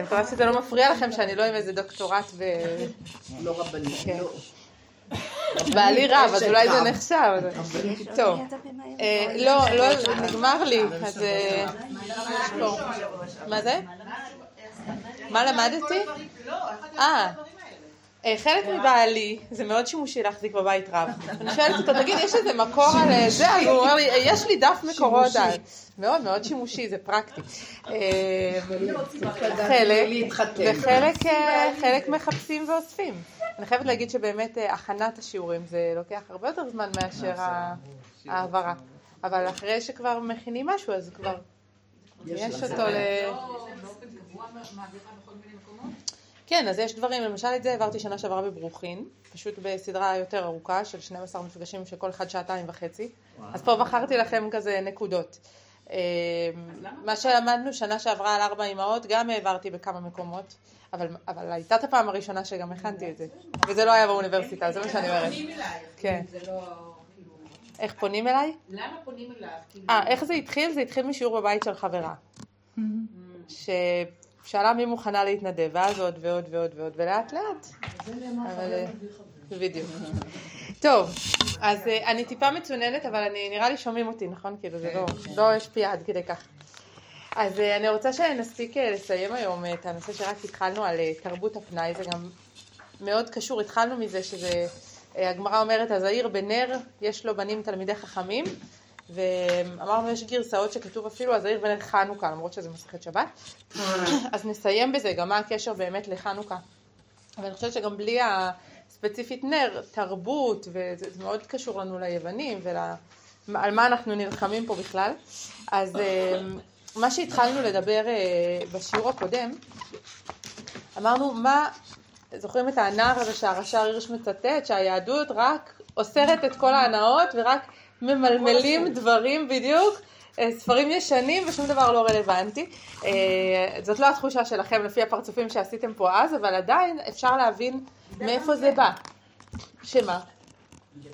אני מקווה שזה לא מפריע לכם שאני לא עם איזה דוקטורט ב... לא רבנית, כן. לא. בעלי רב, אז אולי זה. נחשב. טוב. אה, לא, לא, נגמר לי, אז... אה. מה זה? מה למדתי? אה, אה, חלק מבעלי, זה מאוד שימושי להחזיק בבית רב. אני שואלת אותו, תגיד, יש איזה מקור על אה, זה? אז הוא אומר לי, יש לי דף מקורות על... מאוד מאוד שימושי, זה פרקטי. אה, חלק. וחלק אה, חלק מחפשים ואוספים. אני חייבת להגיד שבאמת אה, הכנת השיעורים זה לוקח הרבה יותר זמן מאשר ההעברה. אבל אחרי שכבר מכינים משהו, אז כבר יש אותו ל... כן, אז יש דברים, למשל את זה העברתי שנה שעברה בברוכין, פשוט בסדרה יותר ארוכה של 12 מפגשים שכל אחד שעתיים וחצי, אז פה בחרתי לכם כזה נקודות. אה, מה שלמדנו שנה שעברה על ארבע אמהות, גם העברתי בכמה מקומות, אבל, אבל הייתה את הפעם הראשונה שגם הכנתי את זה, וזה לא היה באוניברסיטה, זה מה שאני אומרת. אליי. כן. זה לא... כאילו... איך פונים אליי? למה פונים אליו? כאילו... אה, איך זה התחיל? זה התחיל משיעור בבית של חברה. ששאלה מי מוכנה להתנדב, ואז עוד ועוד ועוד ועוד, ולאט לאט. אבל... אה, בדיוק. טוב, אז אה, אני טיפה מצוננת, אבל אני, נראה לי שומעים אותי, נכון? כאילו זה לא, לא השפיע עד כדי כך. אז אה, אני רוצה שנספיק לסיים היום את הנושא שרק התחלנו על תרבות הפנאי, זה גם מאוד קשור, התחלנו מזה שזה, הגמרא אומרת, הזעיר בנר, יש לו בנים תלמידי חכמים, ואמרנו יש גרסאות שכתוב אפילו הזעיר בנר חנוכה, למרות שזה מסכת שבת, אז נסיים בזה, גם מה הקשר באמת לחנוכה. אבל אני חושבת שגם בלי הספציפית נר, תרבות, וזה זה מאוד קשור לנו ליוונים ועל מה אנחנו נלחמים פה בכלל. אז אה, מה שהתחלנו לדבר אה, בשיעור הקודם, אמרנו מה, זוכרים את הנער הזה שהרש"ר הירש מצטט, שהיהדות רק אוסרת את כל ההנאות ורק ממלמלים דברים בדיוק. אה, ספרים ישנים ושום דבר לא רלוונטי. אה, זאת לא התחושה שלכם לפי הפרצופים שעשיתם פה אז, אבל עדיין אפשר להבין מאיפה זה בא. שמה? כן.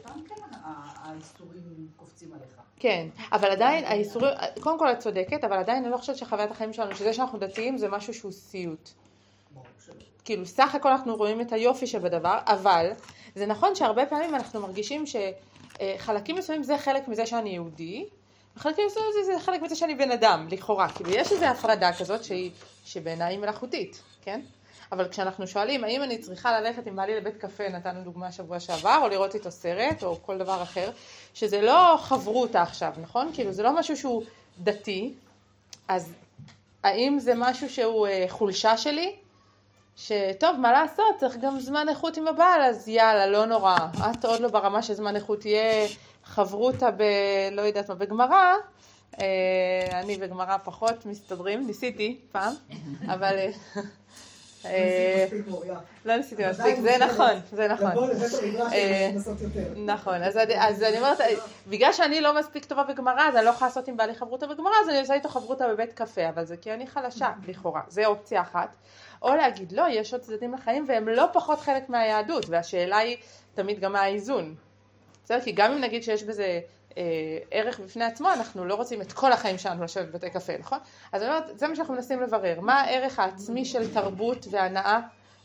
כן, אבל עדיין האיסורים, קודם כל את צודקת, אבל עדיין אני לא חושבת שחוויית החיים שלנו, שזה שאנחנו דתיים זה משהו שהוא סיוט. כאילו סך הכל אנחנו רואים את היופי שבדבר, אבל זה נכון שהרבה פעמים אנחנו מרגישים שחלקים מסוימים זה חלק מזה שאני יהודי, וחלקים מסוימים זה, זה חלק מזה שאני בן אדם, לכאורה. כאילו יש איזו הפרדה כזאת שהיא, שבעיניי היא מלאכותית, כן? אבל כשאנחנו שואלים האם אני צריכה ללכת עם בעלי לבית קפה, נתנו דוגמה שבוע שעבר, או לראות איתו סרט, או כל דבר אחר, שזה לא חברותה עכשיו, נכון? כאילו זה לא משהו שהוא דתי, אז האם זה משהו שהוא אה, חולשה שלי? שטוב, מה לעשות, צריך גם זמן איכות עם הבעל, אז יאללה, לא נורא. את עוד לא ברמה שזמן איכות יהיה חברותה ב... לא יודעת מה, בגמרא. אה, אני בגמרא פחות מסתדרים, ניסיתי פעם, אבל... אה, אה, לא ניסיתי מספיק, זה נכון, זה נכון. לבוא לבית המדרש אה, ולנסות יותר. נכון, אז, אני- אומרת, בגלל שאני לא מספיק טובה בגמרא, אז אני לא יכולה לעשות עם בעלי חברותה בגמרא, אז אני עושה איתו חברותה בבית קפה, אבל זה כי אני חלשה, לכאורה, זה אופציה אחת. או להגיד, לא, יש עוד צדדים לחיים והם לא פחות חלק מהיהדות, והשאלה היא תמיד גם מה האיזון. בסדר? כי גם אם נגיד שיש בזה אה, ערך בפני עצמו, אנחנו לא רוצים את כל החיים שלנו לשבת בבתי קפה, נכון? אז אני אומרת, זה מה שאנחנו מנסים לברר, מה הערך העצמי של תרבות והנאה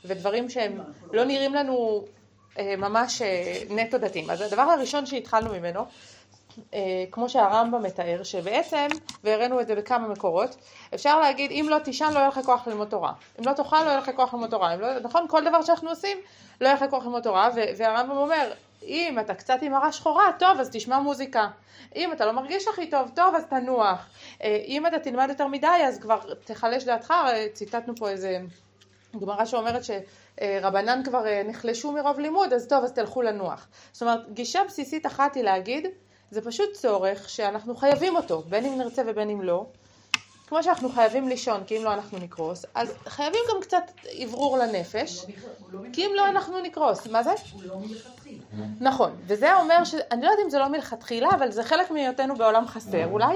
ודברים שהם לא נראים לנו אה, ממש אה, נטו דתיים. אז הדבר הראשון שהתחלנו ממנו, אה, כמו שהרמב"ם מתאר, שבעצם, והראינו את זה בכמה מקורות, אפשר להגיד, אם לא תישן לא יהיה לך כוח ללמוד תורה. אם לא תאכל לא יהיה לך כוח ללמוד תורה. לא, נכון? כל דבר שאנחנו עושים, לא יהיה לך כוח ללמוד תורה, והרמב"ם אומר, אם אתה קצת עם הרע שחורה, טוב, אז תשמע מוזיקה. אם אתה לא מרגיש הכי טוב, טוב, אז תנוח. אה, אם אתה תלמד יותר מדי, אז כבר תחלש דעתך, אה, ציטטנו פה איזה... גמרא שאומרת שרבנן כבר אה, נחלשו מרוב לימוד, אז טוב, אז תלכו לנוח. זאת אומרת, גישה בסיסית אחת היא להגיד, זה פשוט צורך שאנחנו חייבים אותו, בין אם נרצה ובין אם לא. כמו שאנחנו חייבים לישון, כי אם לא אנחנו נקרוס, אז חייבים גם קצת אוורור לנפש, כי אם לא אנחנו נקרוס. מה זה? הוא לא מלכתחילה. נכון, וזה אומר ש... אני לא יודעת אם זה לא מלכתחילה, אבל זה חלק מהיותנו בעולם חסר אולי.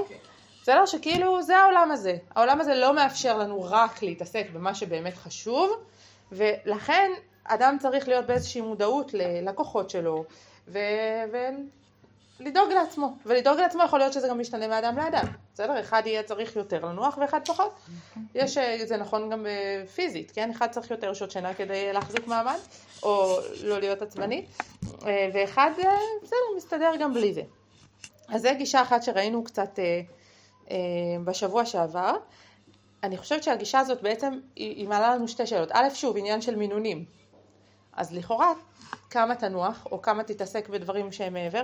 בסדר? שכאילו זה העולם הזה. העולם הזה לא מאפשר לנו רק להתעסק במה שבאמת חשוב, ולכן אדם צריך להיות באיזושהי מודעות ללקוחות שלו, ו... לדאוג לעצמו, ולדאוג לעצמו יכול להיות שזה גם משתנה מאדם לאדם, בסדר? אחד יהיה צריך יותר לנוח ואחד פחות. יש, אה, זה נכון גם אה, פיזית, כן? אחד צריך יותר שעות שינה כדי להחזיק מעמד, או לא להיות עצבני, אה, ואחד, בסדר, מסתדר גם בלי זה. אז זו גישה אחת שראינו קצת בשבוע שעבר. אני חושבת שהגישה הזאת בעצם, היא, היא מעלה לנו שתי שאלות. א', שוב, עניין של מינונים. אז לכאורה, כמה תנוח, או כמה תתעסק בדברים שהם מעבר,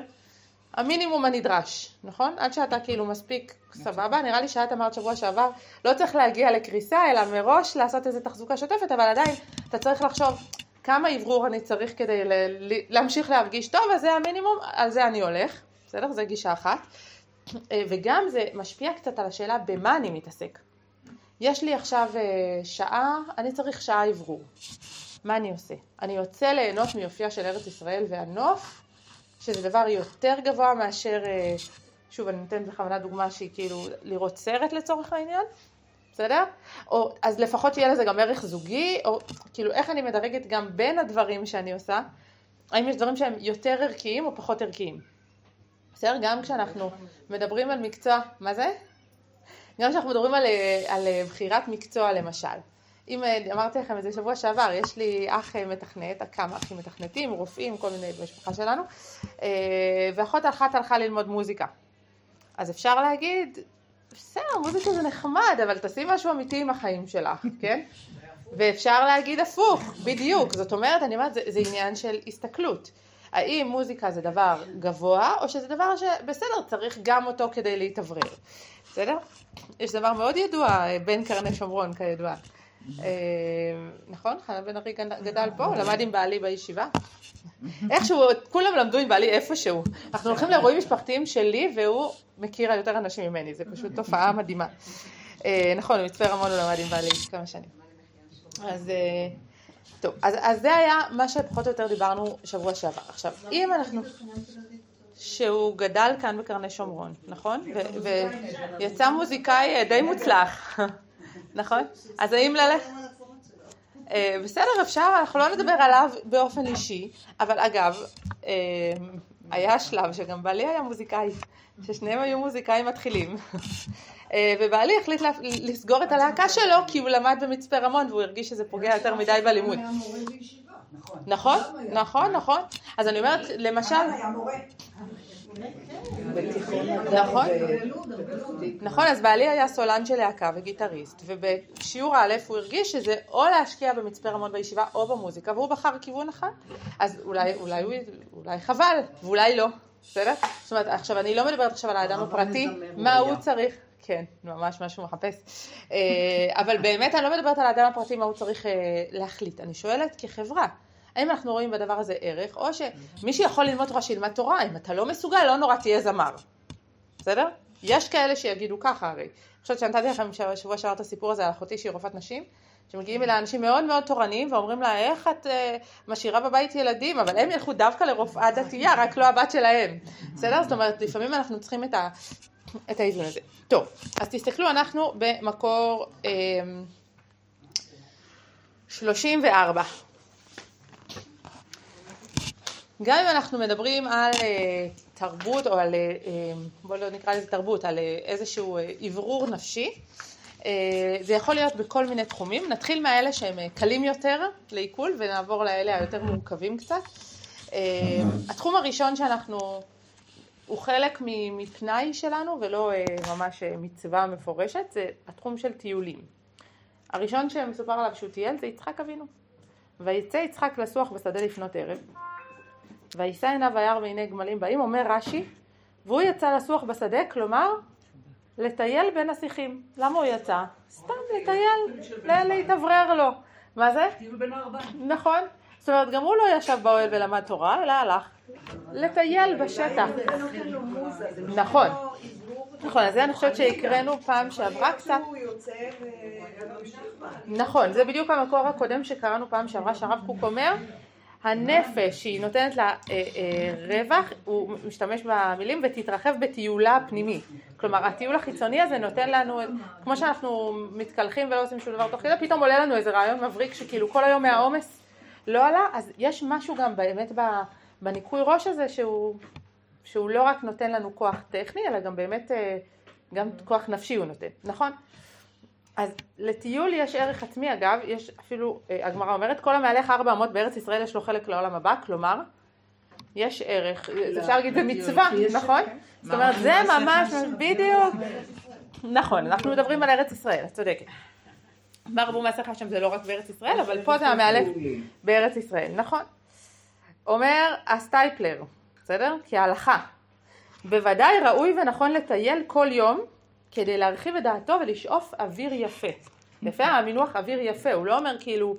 המינימום הנדרש, נכון? עד שאתה כאילו מספיק סבבה, נראה לי שאת אמרת שבוע שעבר, לא צריך להגיע לקריסה, אלא מראש לעשות איזו תחזוקה שוטפת, אבל עדיין אתה צריך לחשוב כמה אוורור אני צריך כדי להמשיך להרגיש טוב, אז זה המינימום, על זה אני הולך, בסדר? זו גישה אחת. אה, וגם זה משפיע קצת על השאלה במה אני מתעסק. יש לי עכשיו אה, שעה, אני צריך שעה אוורור. מה אני עושה? אני יוצא ליהנות מיופייה של ארץ ישראל והנוף, שזה דבר יותר גבוה מאשר, אה, שוב אני נותנת בכוונה דוגמה שהיא כאילו לראות סרט לצורך העניין, בסדר? או, אז לפחות שיהיה לזה גם ערך זוגי, או כאילו איך אני מדרגת גם בין הדברים שאני עושה, האם יש דברים שהם יותר ערכיים או פחות ערכיים. בסדר? גם כשאנחנו מדברים על מקצוע, מה זה? גם כשאנחנו מדברים על, אה, על אה, בחירת מקצוע למשל. אם אה, אמרתי לכם את זה שבוע שעבר, יש לי אח אה, מתכנת, כמה אחים מתכנתים, רופאים, כל מיני במשפחה שלנו, אה, ואחות אחת הלכה ללמוד מוזיקה. אז אפשר להגיד, בסדר, מוזיקה זה נחמד, אבל תעשי משהו אמיתי עם החיים שלך, כן? ואפשר להגיד הפוך, בדיוק. זאת אומרת, אני אומרת, זה, זה עניין של הסתכלות. האם מוזיקה זה דבר גבוה, או שזה דבר שבסדר, צריך גם אותו כדי להתאוורר. בסדר? יש דבר מאוד ידוע, בן קרני שומרון כידוע. אה, נכון? חנה בן ארי גדל פה, למד עם בעלי בישיבה. איכשהו, כולם למדו עם בעלי איפשהו. אנחנו הולכים לאירועים משפחתיים שלי, והוא מכיר יותר אנשים ממני, זה פשוט תופעה מדהימה. אה, נכון, במצפה רמון הוא למד עם בעלי כמה שנים. אז אה, טוב, אז, אז זה היה מה שפחות או יותר דיברנו שבוע שעבר. עכשיו, אם אנחנו... שהוא גדל כאן בקרני שומרון, נכון? ויצא מוזיקאי די מוצלח, נכון? אז האם ללכת... אה, בסדר, אפשר, אנחנו לא נדבר עליו באופן אישי, אבל אגב, אה, היה שלב שגם בעלי היה מוזיקאי, ששניהם היו מוזיקאים מתחילים. אה, ובעלי החליט לסגור את הלהקה שלו כי הוא למד במצפה רמון והוא הרגיש שזה פוגע יותר מדי בלימוד. נכון. נכון. נכון, נכון. אז אני אומרת, למשל, היה מורה. נכון. נכון, אז בעלי היה סולן של להקה וגיטריסט, ובשיעור א' הוא הרגיש שזה או להשקיע במצפה רמון בישיבה או במוזיקה, והוא בחר כיוון אחד, אז אולי, אולי, אולי חבל, ואולי לא, בסדר? זאת אומרת, עכשיו אני לא מדברת עכשיו על האדם הפרטי, מה הוא. צריך, כן, ממש מה שהוא מחפש, אה, אבל באמת אני לא מדברת על האדם הפרטי, מה הוא צריך אה, להחליט, אני שואלת כחברה. האם אנחנו רואים בדבר הזה ערך, או שמי שיכול ללמוד תורה שילמד תורה, אם אתה לא מסוגל, לא נורא תהיה זמר. בסדר? יש כאלה שיגידו ככה הרי. אני חושבת שנתתי לכם שבוע שעבר את הסיפור הזה על אחותי שהיא רופאת נשים, שמגיעים אליה אנשים מאוד מאוד תורניים ואומרים לה איך את uh, משאירה בבית ילדים, אבל הם ילכו דווקא לרופאה דתייה, רק לא הבת שלהם. בסדר? זאת אומרת, לפעמים אנחנו צריכים את, ה, את האיזון הזה. טוב, אז תסתכלו, אנחנו במקור um, 34. גם אם אנחנו מדברים על uh, תרבות או על, uh, בואו לא נקרא לזה תרבות, על uh, איזשהו אוורור נפשי, uh, זה יכול להיות בכל מיני תחומים. נתחיל מהאלה שהם uh, קלים יותר לעיכול ונעבור לאלה היותר מורכבים קצת. Uh, התחום הראשון שאנחנו, הוא חלק מפנאי שלנו ולא uh, ממש uh, מצווה מפורשת, זה התחום של טיולים. הראשון שמסופר עליו שהוא טייל זה יצחק אבינו. ויצא יצחק לסוח בשדה לפנות ערב, וישא עיניו היער והנה גמלים באים, אומר רש"י, והוא יצא לסוח בשדה, כלומר, לטייל בין השיחים. למה הוא יצא? סתם לטייל, להתאוורר לו. מה זה? כאילו בן ארבע. נכון. זאת אומרת, גם הוא לא ישב באוהל ולמד תורה, אלא הלך לטייל בשטח. נכון. נכון, אז זה אני חושבת שהקראנו פעם שעברה קצת. בה. נכון, זה בדיוק המקור הקודם שקראנו פעם שעברה, שהרב קוק אומר, הנפש שהיא נותנת לה אה, אה, רווח, הוא משתמש במילים, ותתרחב בטיולה הפנימי. כלומר, הטיול החיצוני הזה נותן לנו, כמו שאנחנו מתקלחים ולא עושים שום דבר תוך כדי, פתאום עולה לנו איזה רעיון מבריק שכאילו כל היום מהעומס לא עלה, אז יש משהו גם באמת בניקוי ראש הזה שהוא שהוא לא רק נותן לנו כוח טכני, אלא גם באמת, אה, גם כוח נפשי הוא נותן, נכון? אז לטיול יש ערך עצמי אגב, יש אפילו, אה, הגמרא אומרת, כל המהלך ארבע אמות בארץ ישראל יש לו חלק לעולם הבא, כלומר, יש ערך, זה אפשר להגיד זה מצווה, נכון? זאת אומרת זה ממש, בדיוק, נכון, אנחנו מדברים על ארץ ישראל, את צודקת. מה רבו מהשיחה שם זה לא רק בארץ ישראל, אבל פה זה המאלף בארץ ישראל, נכון. אומר הסטייפלר, בסדר? כהלכה. בוודאי ראוי ונכון לטייל כל יום כדי להרחיב את דעתו ולשאוף אוויר יפה. יפה המינוח אוויר יפה, הוא לא אומר כאילו,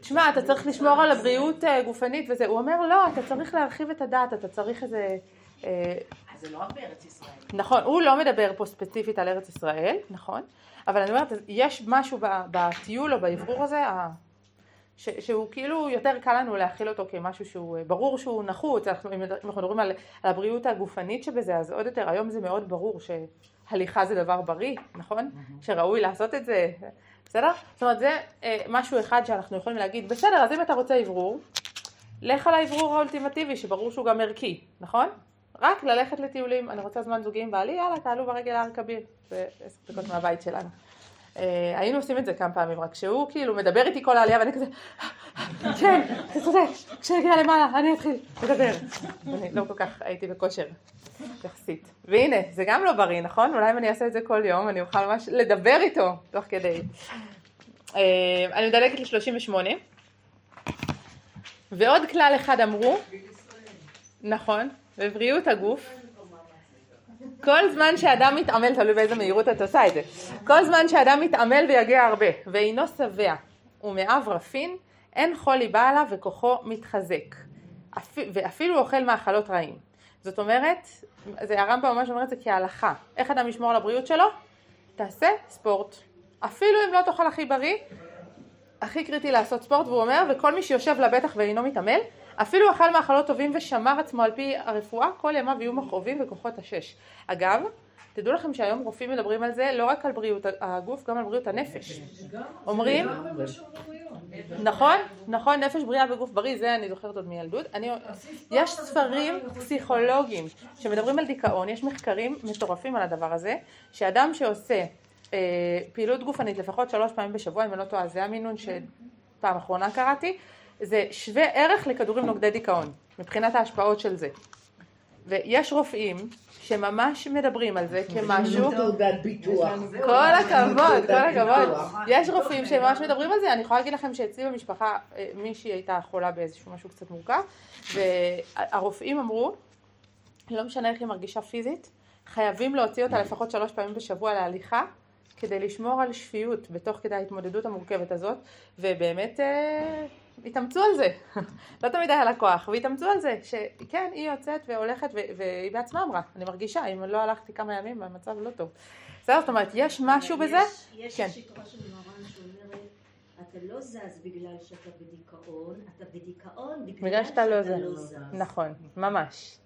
תשמע אתה צריך לשמור על הבריאות אה, גופנית וזה, הוא אומר לא, אתה צריך להרחיב את הדעת, אתה צריך איזה... אה, אז זה לא רק בארץ ישראל. נכון, הוא לא מדבר פה ספציפית על ארץ ישראל, נכון, אבל אני אומרת, יש משהו בטיול או באוורור הזה, ש, שהוא כאילו יותר קל לנו להכיל אותו כמשהו שהוא, אה, ברור שהוא נחוץ, אנחנו, אם אנחנו מדברים על, על הבריאות הגופנית שבזה, אז עוד יותר, היום זה מאוד ברור שהליכה זה דבר בריא, נכון? שראוי לעשות את זה, בסדר? זאת אומרת, זה אה, משהו אחד שאנחנו יכולים להגיד, בסדר, אז אם אתה רוצה אוורור, לך על האוורור האולטימטיבי, שברור שהוא גם ערכי, נכון? רק ללכת לטיולים, אני רוצה זמן זוגי עם בעלי, יאללה, תעלו ברגל להר כביר, זה עשר דקות מהבית שלנו. אה, היינו עושים את זה כמה פעמים, רק שהוא כאילו מדבר איתי כל העלייה ואני כזה, כן, אתה צודק, כשנגיע למעלה אני אתחיל לדבר. אני לא כל כך הייתי בכושר, יחסית. והנה, זה גם לא בריא, נכון? אולי אם אני אעשה את זה כל יום, אני אוכל ממש לדבר איתו תוך כדי. אה, אני מדלגת ל-38. ועוד כלל אחד אמרו, נכון, בבריאות הגוף, כל זמן שאדם מתעמל, תלוי באיזה מהירות את עושה את זה, כל זמן שאדם מתעמל ויגיע הרבה, ואינו שבע ומאב רפין, אין חולי בא עליו וכוחו מתחזק, אפ... ואפילו אוכל מאכלות רעים. זאת אומרת, זה הרמב"ם ממש אומר את זה כהלכה, איך אדם ישמור על הבריאות שלו? תעשה ספורט. אפילו אם לא תאכל הכי בריא, הכי קריטי לעשות ספורט, והוא אומר, וכל מי שיושב לבטח ואינו מתעמל, אפילו אכל מאכלות טובים ושמר עצמו על פי הרפואה, כל ימיו יהיו מכאובים וכוחות השש. אגב, תדעו לכם שהיום רופאים מדברים על זה לא רק על בריאות הגוף, גם על בריאות הנפש. אומרים, נכון, נכון, נפש בריאה וגוף בריא, זה אני זוכרת עוד מילדות. אני, יש ספרים פסיכולוגיים שמדברים על דיכאון, יש מחקרים מטורפים על הדבר הזה, שאדם שעושה אה, פעילות גופנית לפחות שלוש פעמים בשבוע, אם אני לא טועה, זה המינון שפעם אחרונה קראתי, זה שווה ערך לכדורים נוגדי דיכאון, מבחינת ההשפעות של זה. ויש רופאים שממש מדברים על זה כמשהו, תעודת ביטוח. כל הכבוד, כל הכבוד. יש רופאים שממש מדברים על זה, אני יכולה להגיד לכם שאצלי במשפחה אה, מישהי הייתה חולה באיזשהו משהו קצת מורכב, והרופאים אמרו, לא משנה איך היא מרגישה פיזית, חייבים להוציא אותה לפחות שלוש פעמים בשבוע להליכה, כדי לשמור על שפיות בתוך כדי ההתמודדות המורכבת הזאת, ובאמת אה, התאמצו על זה, לא תמיד היה לה כוח, והתאמצו על זה, שכן, היא יוצאת והולכת, והיא בעצמה אמרה, אני מרגישה, אם לא הלכתי כמה ימים, המצב לא טוב. בסדר, זאת אומרת, יש משהו בזה? יש כן. שיטה של מרן שאומרת, אתה לא זז בגלל שאתה בדיכאון, אתה בדיכאון בגלל שאתה לא זה. זז. נכון, ממש.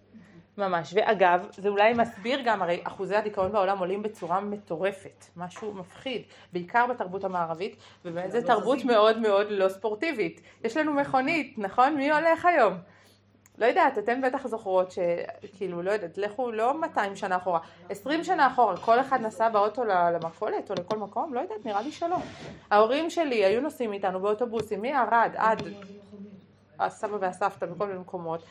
ממש. ואגב, זה אולי מסביר גם, הרי אחוזי הדיכאון בעולם עולים בצורה מטורפת, משהו מפחיד, בעיקר בתרבות המערבית, ובאמת זו תרבות מאוד מאוד לא ספורטיבית. יש לנו מכונית, נכון? מי הולך היום? לא יודעת, אתן בטח זוכרות שכאילו, לא יודעת, לכו לא 200 שנה אחורה, 20 שנה אחורה, כל אחד נסע באוטו למכולת או לכל מקום, לא יודעת, נראה לי שלא. ההורים שלי היו נוסעים איתנו באוטובוסים מערד עד הסבא והסבתא בכל מיני מקומות.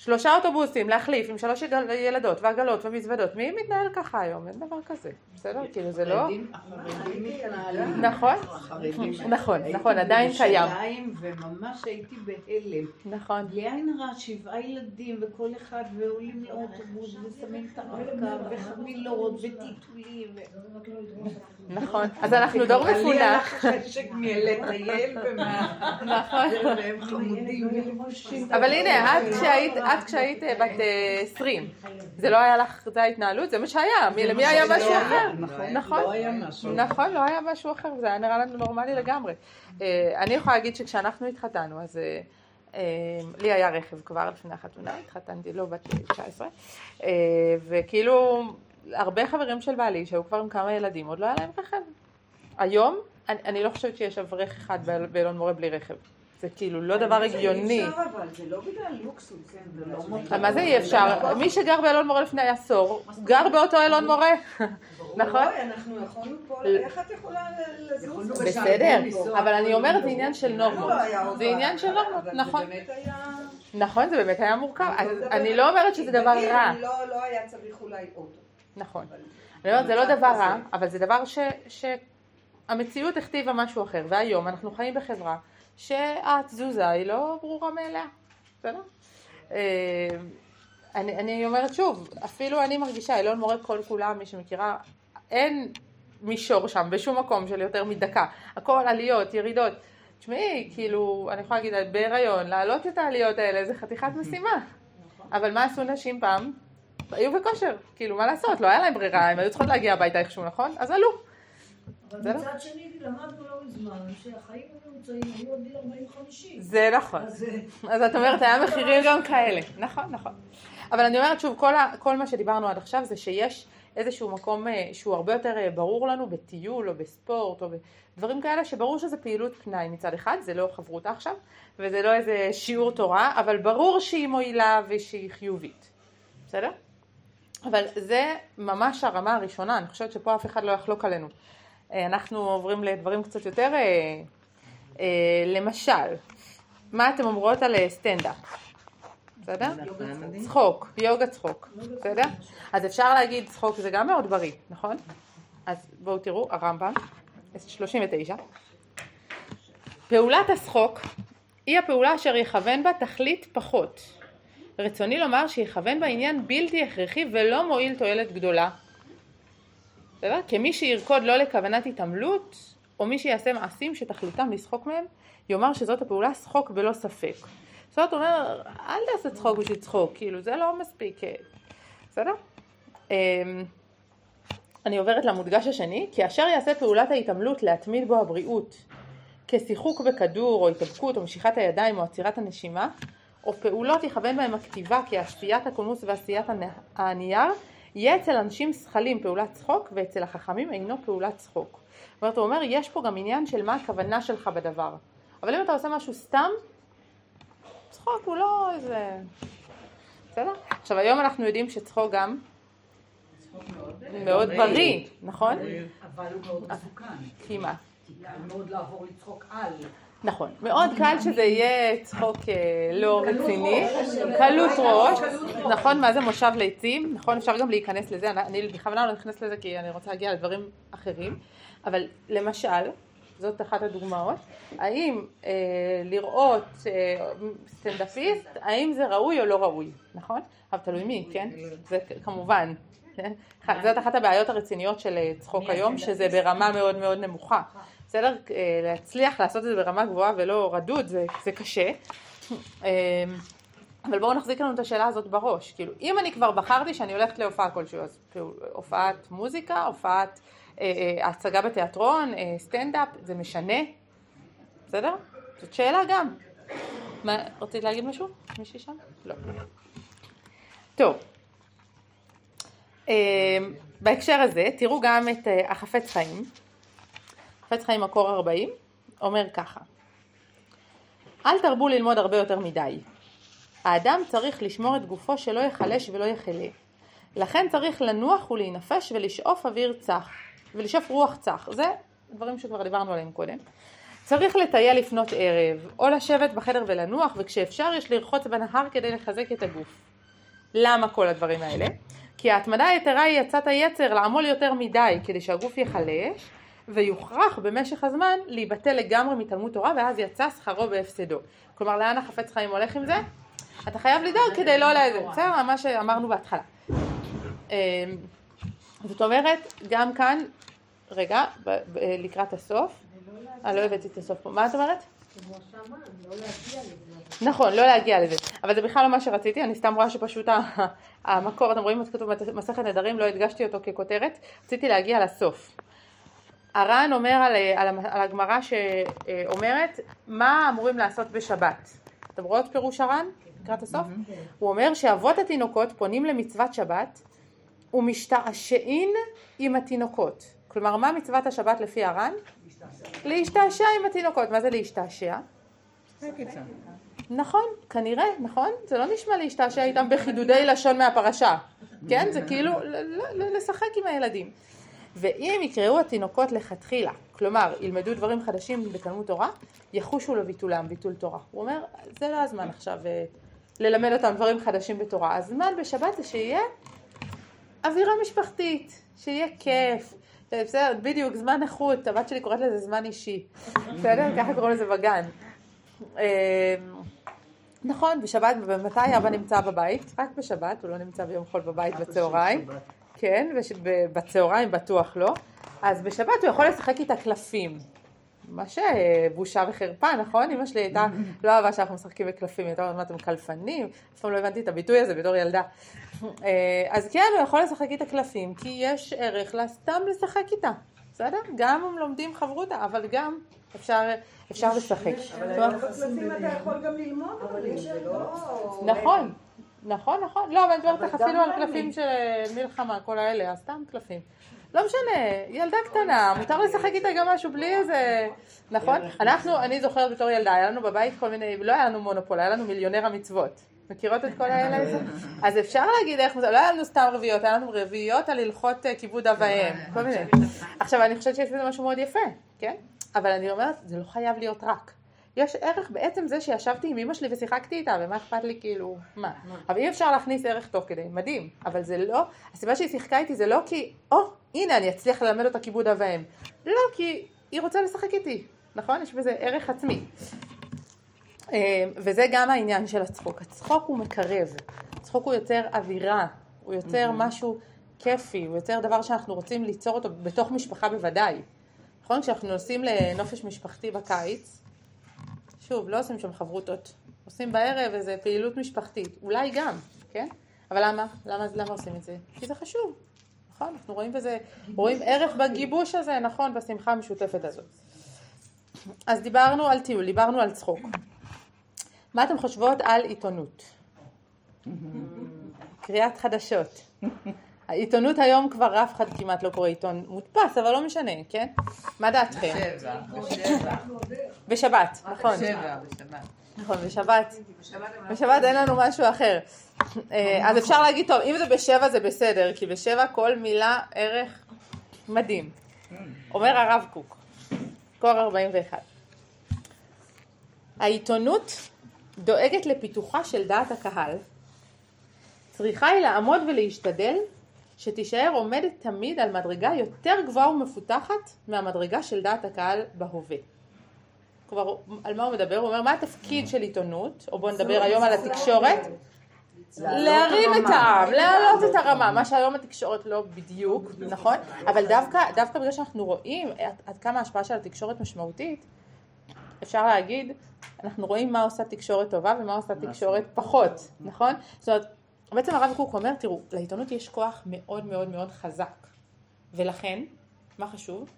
שלושה אוטובוסים להחליף עם שלוש ילדות ועגלות ומזוודות, מי מתנהל ככה היום? אין דבר כזה, בסדר? כאילו זה לא... החרדים החרדים מתנהלים. נכון. נכון, הייתי נכון, עדיין קיים. בירושלים, וממש הייתי בהלם. נכון, בלי עין רע, שבעה ילדים וכל אחד, ועולים לאוטובוס, ושמים את הרב-קו, וחבילות, וטיטולים. נכון. אז אנחנו דור לי הלך מפונק. חשק מלטייל ומה... נכון. חמודים ולבושים. אבל הנה, את כשהיית, את כשהיית אה, בת אה, 20, זה לא היה לך, זה ההתנהלות, זה מה שהיה, מי- למי היה משהו אחר? נכון, נכון. לא היה משהו. אחר, זה היה נראה לנו נורמלי לגמרי. אה, אני יכולה להגיד שכשאנחנו התחתנו, אז אה, אה, לי היה רכב כבר לפני החתונה, התחתנתי לא בת 19, אה, וכאילו הרבה חברים של בעלי שהיו כבר עם כמה ילדים, עוד לא היה להם רכב. היום, אני, אני לא חושבת שיש אברך אחד באל- באלון מורה בלי רכב. זה כאילו לא דבר הגיוני. אי אפשר אבל, זה לא בגלל לוקסוס, כן, זה לא מותר. מה זה אי אפשר? מי שגר באלון מורה לפני עשור, גר באותו אלון מורה. נכון? אנחנו יכולנו פה, איך את יכולה לזוז? בסדר, אבל אני אומרת זה עניין של נורמות. לא עוד זה עניין של נורמות, נכון. נכון, זה באמת היה מורכב. לא אני לא אומרת שזה דבר רע. לא לא היה צריך אולי אוטו. נכון. אני אומרת, זה לא דבר. רע, אבל זה דבר ש... שהמציאות הכתיבה משהו אחר, והיום אנחנו חיים בחברה שהתזוזה היא לא ברורה מאליה, בסדר? אה, אני, אני אומרת שוב, אפילו אני מרגישה, אלון מורה כל כולה, מי שמכירה, אין מישור שם בשום מקום של יותר מדקה, הכל עליות, ירידות. תשמעי, כאילו, אני יכולה להגיד, בהיריון, להעלות את העליות האלה זה חתיכת משימה. אבל מה עשו נשים פעם? היו בכושר, כאילו מה לעשות, לא היה להם ברירה, הם היו צריכות להגיע הביתה איכשהו, נכון? אז עלו. אבל? מצד שני, למדנו לא מזמן שהחיים הממוצעים היו עד גיל 40-50. זה נכון. אז אה, אז את אומרת, היה מחירים גם כאלה. נכון, נכון. אבל אני אומרת שוב, כל, ה, כל מה שדיברנו עד עכשיו זה שיש איזשהו מקום אה, שהוא הרבה יותר אה, ברור לנו בטיול או בספורט או בדברים כאלה, שברור שזה פעילות פנאי מצד אחד, זה לא חברותה עכשיו, וזה לא איזה שיעור תורה, אבל ברור שהיא מועילה ושהיא חיובית. בסדר? אבל זה ממש הרמה הראשונה, אני חושבת שפה אף אחד לא יחלוק עלינו. אה, אנחנו עוברים לדברים קצת יותר, אה, אה, למשל, מה אתם אומרות על סטנדאפ? בסדר? צחוק, יוגה צחוק, בסדר? אז אפשר להגיד צחוק זה גם מאוד בריא, נכון? אז בואו תראו, הרמב"ם, 39. פעולת הצחוק היא הפעולה אשר יכוון בה תכלית פחות. רצוני לומר שיכוון בה עניין בלתי הכרחי ולא מועיל תועלת גדולה. בסדר? כמי שירקוד לא לכוונת התעמלות, או מי שיעשה מעשים שתכליתם לשחוק מהם, יאמר שזאת הפעולה שחוק בלא ספק. זאת אומרת, אל תעשה צחוק בשביל צחוק, כאילו זה לא מספיק, אה, בסדר? אמ, אני עוברת למודגש השני, כי אשר יעשה פעולת ההתעמלות להתמיד בו הבריאות, כשיחוק בכדור או התאבקות או משיכת הידיים או עצירת הנשימה, או פעולות יכוון בהם הכתיבה כעשיית הקולמוס ועשיית הנ- הנייר, יהיה אצל אנשים זכלים פעולת צחוק ואצל החכמים אינו פעולת צחוק. זאת אומרת, הוא אומר, יש פה גם עניין של מה הכוונה שלך בדבר. אבל אם אתה עושה משהו סתם, צחוק הוא לא איזה... בסדר? עכשיו היום אנחנו יודעים שצחוק גם מאוד בריא, נכון? אבל הוא מאוד מסוכן. כי מה? כי קל מאוד לעבור לצחוק על. נכון. מאוד קל שזה יהיה צחוק אה, לא רציני, קלות ראש, נכון, מה זה מושב ליצים, נכון, אפשר גם להיכנס לזה, אני- בכוונה לא נכנסת לזה כי אני רוצה להגיע לדברים אחרים, אבל למשל, זאת אחת הדוגמאות, האם אה, לראות אה, סטנדאפיסט, האם זה ראוי או לא ראוי, נכון? אבל תלוי מי, כן? זה כמובן. כן? זאת אחת הבעיות הרציניות של אה, צחוק היום, שזה ברמה מאוד מאוד נמוכה. בסדר? אה, להצליח לעשות את זה ברמה גבוהה ולא רדוד, זה, זה קשה. אה, אבל בואו נחזיק לנו את השאלה הזאת בראש. כאילו, אם אני כבר בחרתי שאני הולכת להופעה כלשהו, אז פעול- הופעת מוזיקה, הופעת אה, אה, הצגה בתיאטרון, אה, סטנדאפ, זה משנה? בסדר? זאת שאלה גם. מה, רצית להגיד משהו? מישהי שם? לא. טוב. אה, בהקשר הזה, תראו גם את אה, החפץ חיים. חפץ חיים מקור 40, אומר ככה: אל תרבו ללמוד הרבה יותר מדי. האדם צריך לשמור את גופו שלא יחלש ולא יחלה. לכן צריך לנוח ולהינפש ולשאוף אוויר צח, ולשאוף רוח צח. זה דברים שכבר דיברנו עליהם קודם. צריך לטייל לפנות ערב, או לשבת בחדר ולנוח, וכשאפשר יש לרחוץ בנהר כדי לחזק את הגוף. למה כל הדברים האלה? כי ההתמדה היתרה היא עצת היצר לעמול יותר מדי כדי שהגוף ייחלש ויוכרח במשך הזמן להיבטל לגמרי מתלמוד תורה ואז יצא שכרו בהפסדו. כלומר לאן החפץ חיים הולך עם זה? אתה חייב לדאוג כדי לא לזה, בסדר? מה שאמרנו בהתחלה. אמ, זאת אומרת, גם כאן, רגע, לקראת הסוף, אני לא הבאתי את הסוף פה, מה את אומרת? נכון, לא להגיע לזה. אבל זה בכלל לא מה שרציתי, אני סתם רואה שפשוט המקור, אתם רואים מה כתוב במסכת נדרים, לא הדגשתי אותו ככותרת, רציתי להגיע לסוף. הר"ן אומר על, על, המ- על הגמרא שאומרת מה אמורים לעשות בשבת. אתם רואות פירוש הר"ן לקראת הסוף? הוא אומר שאבות התינוקות פונים למצוות שבת ומשתעשעין עם התינוקות. כלומר, מה מצוות השבת לפי הר"ן? להשתעשע עם התינוקות. מה זה להשתעשע? נכון, כנראה, נכון? זה לא נשמע להשתעשע איתם בחידודי לשון מהפרשה, כן? זה כאילו לשחק עם הילדים. ואם יקראו התינוקות לכתחילה, כלומר ילמדו דברים חדשים בתלמוד תורה, יחושו לביטולם, ביטול תורה. הוא אומר, זה לא הזמן עכשיו אה, ללמד אותם דברים חדשים בתורה. הזמן בשבת זה שיהיה אווירה משפחתית, שיהיה כיף. בסדר, בדיוק, זמן איכות, הבת שלי קוראת לזה זמן אישי. בסדר? ככה קוראים לזה בגן. אה, נכון, בשבת, ומתי אבא נמצא בבית? רק בשבת, הוא לא נמצא ביום חול בבית בצהריים. כן, ובצהריים בטוח לא. אז בשבת הוא יכול לשחק איתה קלפים. מה שבושה וחרפה, נכון? אמא שלי הייתה, לא אהבה שאנחנו משחקים בקלפים, היא הייתה אומרת, מה אתם קלפנים? אף פעם לא הבנתי את הביטוי הזה בתור ילדה. אה, אז כן, הוא יכול לשחק איתה קלפים, כי יש ערך לסתם לשחק איתה, בסדר? גם אם לומדים חברותה, אבל גם אפשר, אפשר לשחק. בקלפים אתה יכול גם ללמוד, אבל זה לא... נכון, נכון, נכון. לא, אבל אני מדברת איתך אפילו על קלפים של מלחמה, כל האלה, הסתם קלפים. לא משנה, ילדה קטנה, מותר לשחק איתה גם משהו בלי איזה... נכון? אנחנו, אני זוכרת בתור ילדה, היה לנו בבית כל מיני, לא היה לנו מונופול, היה לנו מיליונר המצוות. מכירות את כל האלה? אז אפשר להגיד איך, לא היה לנו סתם רביעיות, היה לנו רביעיות על הלכות אה, כיבוד אב ואם, כל מיני. עכשיו, אני חושבת שיש בזה משהו מאוד יפה, כן? אבל אני אומרת, זה לא חייב להיות רק. יש ערך בעצם זה שישבתי עם אמא שלי ושיחקתי איתה, ומה אכפת לי כאילו, מה? אבל אי אפשר להכניס ערך תוך כדי, מדהים. אבל זה לא, הסיבה שהיא שיחקה איתי זה לא כי, או, הנה אני אצליח ללמד אותה כיבוד אב ואם. לא, כי היא רוצה לשחק איתי, נכון? יש בזה ערך עצמי. אה, וזה גם העניין של הצחוק. הצחוק הוא מקרב, הצחוק הוא יוצר אווירה, הוא יוצר משהו כיפי, הוא יוצר דבר שאנחנו רוצים ליצור אותו בתוך משפחה בוודאי. נכון? כשאנחנו נוסעים לנופש משפחתי בקיץ, שוב, לא עושים שם חברותות, עושים בערב איזה פעילות משפחתית, אולי גם, כן? אבל למה? למה, למה עושים את זה? כי זה חשוב, נכון? אנחנו רואים בזה, רואים ערך בגיבוש הזה, נכון? בשמחה המשותפת הזאת. אז דיברנו על טיול, דיברנו על צחוק. מה אתם חושבות על עיתונות? קריאת חדשות. העיתונות היום כבר אף אחד כמעט לא קורא עיתון מודפס, אבל לא משנה, כן? מה דעתכם? בשבע, בשבע, בשבת, נכון. בשבע, בשבת. נכון, בשבת. בשבת אין לנו משהו אחר. אה, אז אפשר להגיד, טוב, אם זה בשבע זה בסדר, כי בשבע כל מילה ערך מדהים. אומר הרב קוק, קור 41. העיתונות דואגת לפיתוחה של דעת הקהל. צריכה היא לעמוד ולהשתדל שתישאר עומדת תמיד על מדרגה יותר גבוהה ומפותחת מהמדרגה של דעת הקהל בהווה. כלומר, על מה הוא מדבר? הוא אומר, מה התפקיד של עיתונות, או בואו נדבר היום על התקשורת? להרים את העם, להעלות את הרמה, מה שהיום התקשורת לא בדיוק, נכון? אבל דווקא, דווקא בגלל שאנחנו רואים עד כמה ההשפעה של התקשורת משמעותית, אפשר להגיד, אנחנו רואים מה עושה תקשורת טובה ומה עושה תקשורת פחות, נכון? זאת אומרת, בעצם הרב קוק אומר, תראו, לעיתונות יש כוח מאוד מאוד מאוד חזק, ולכן, מה חשוב?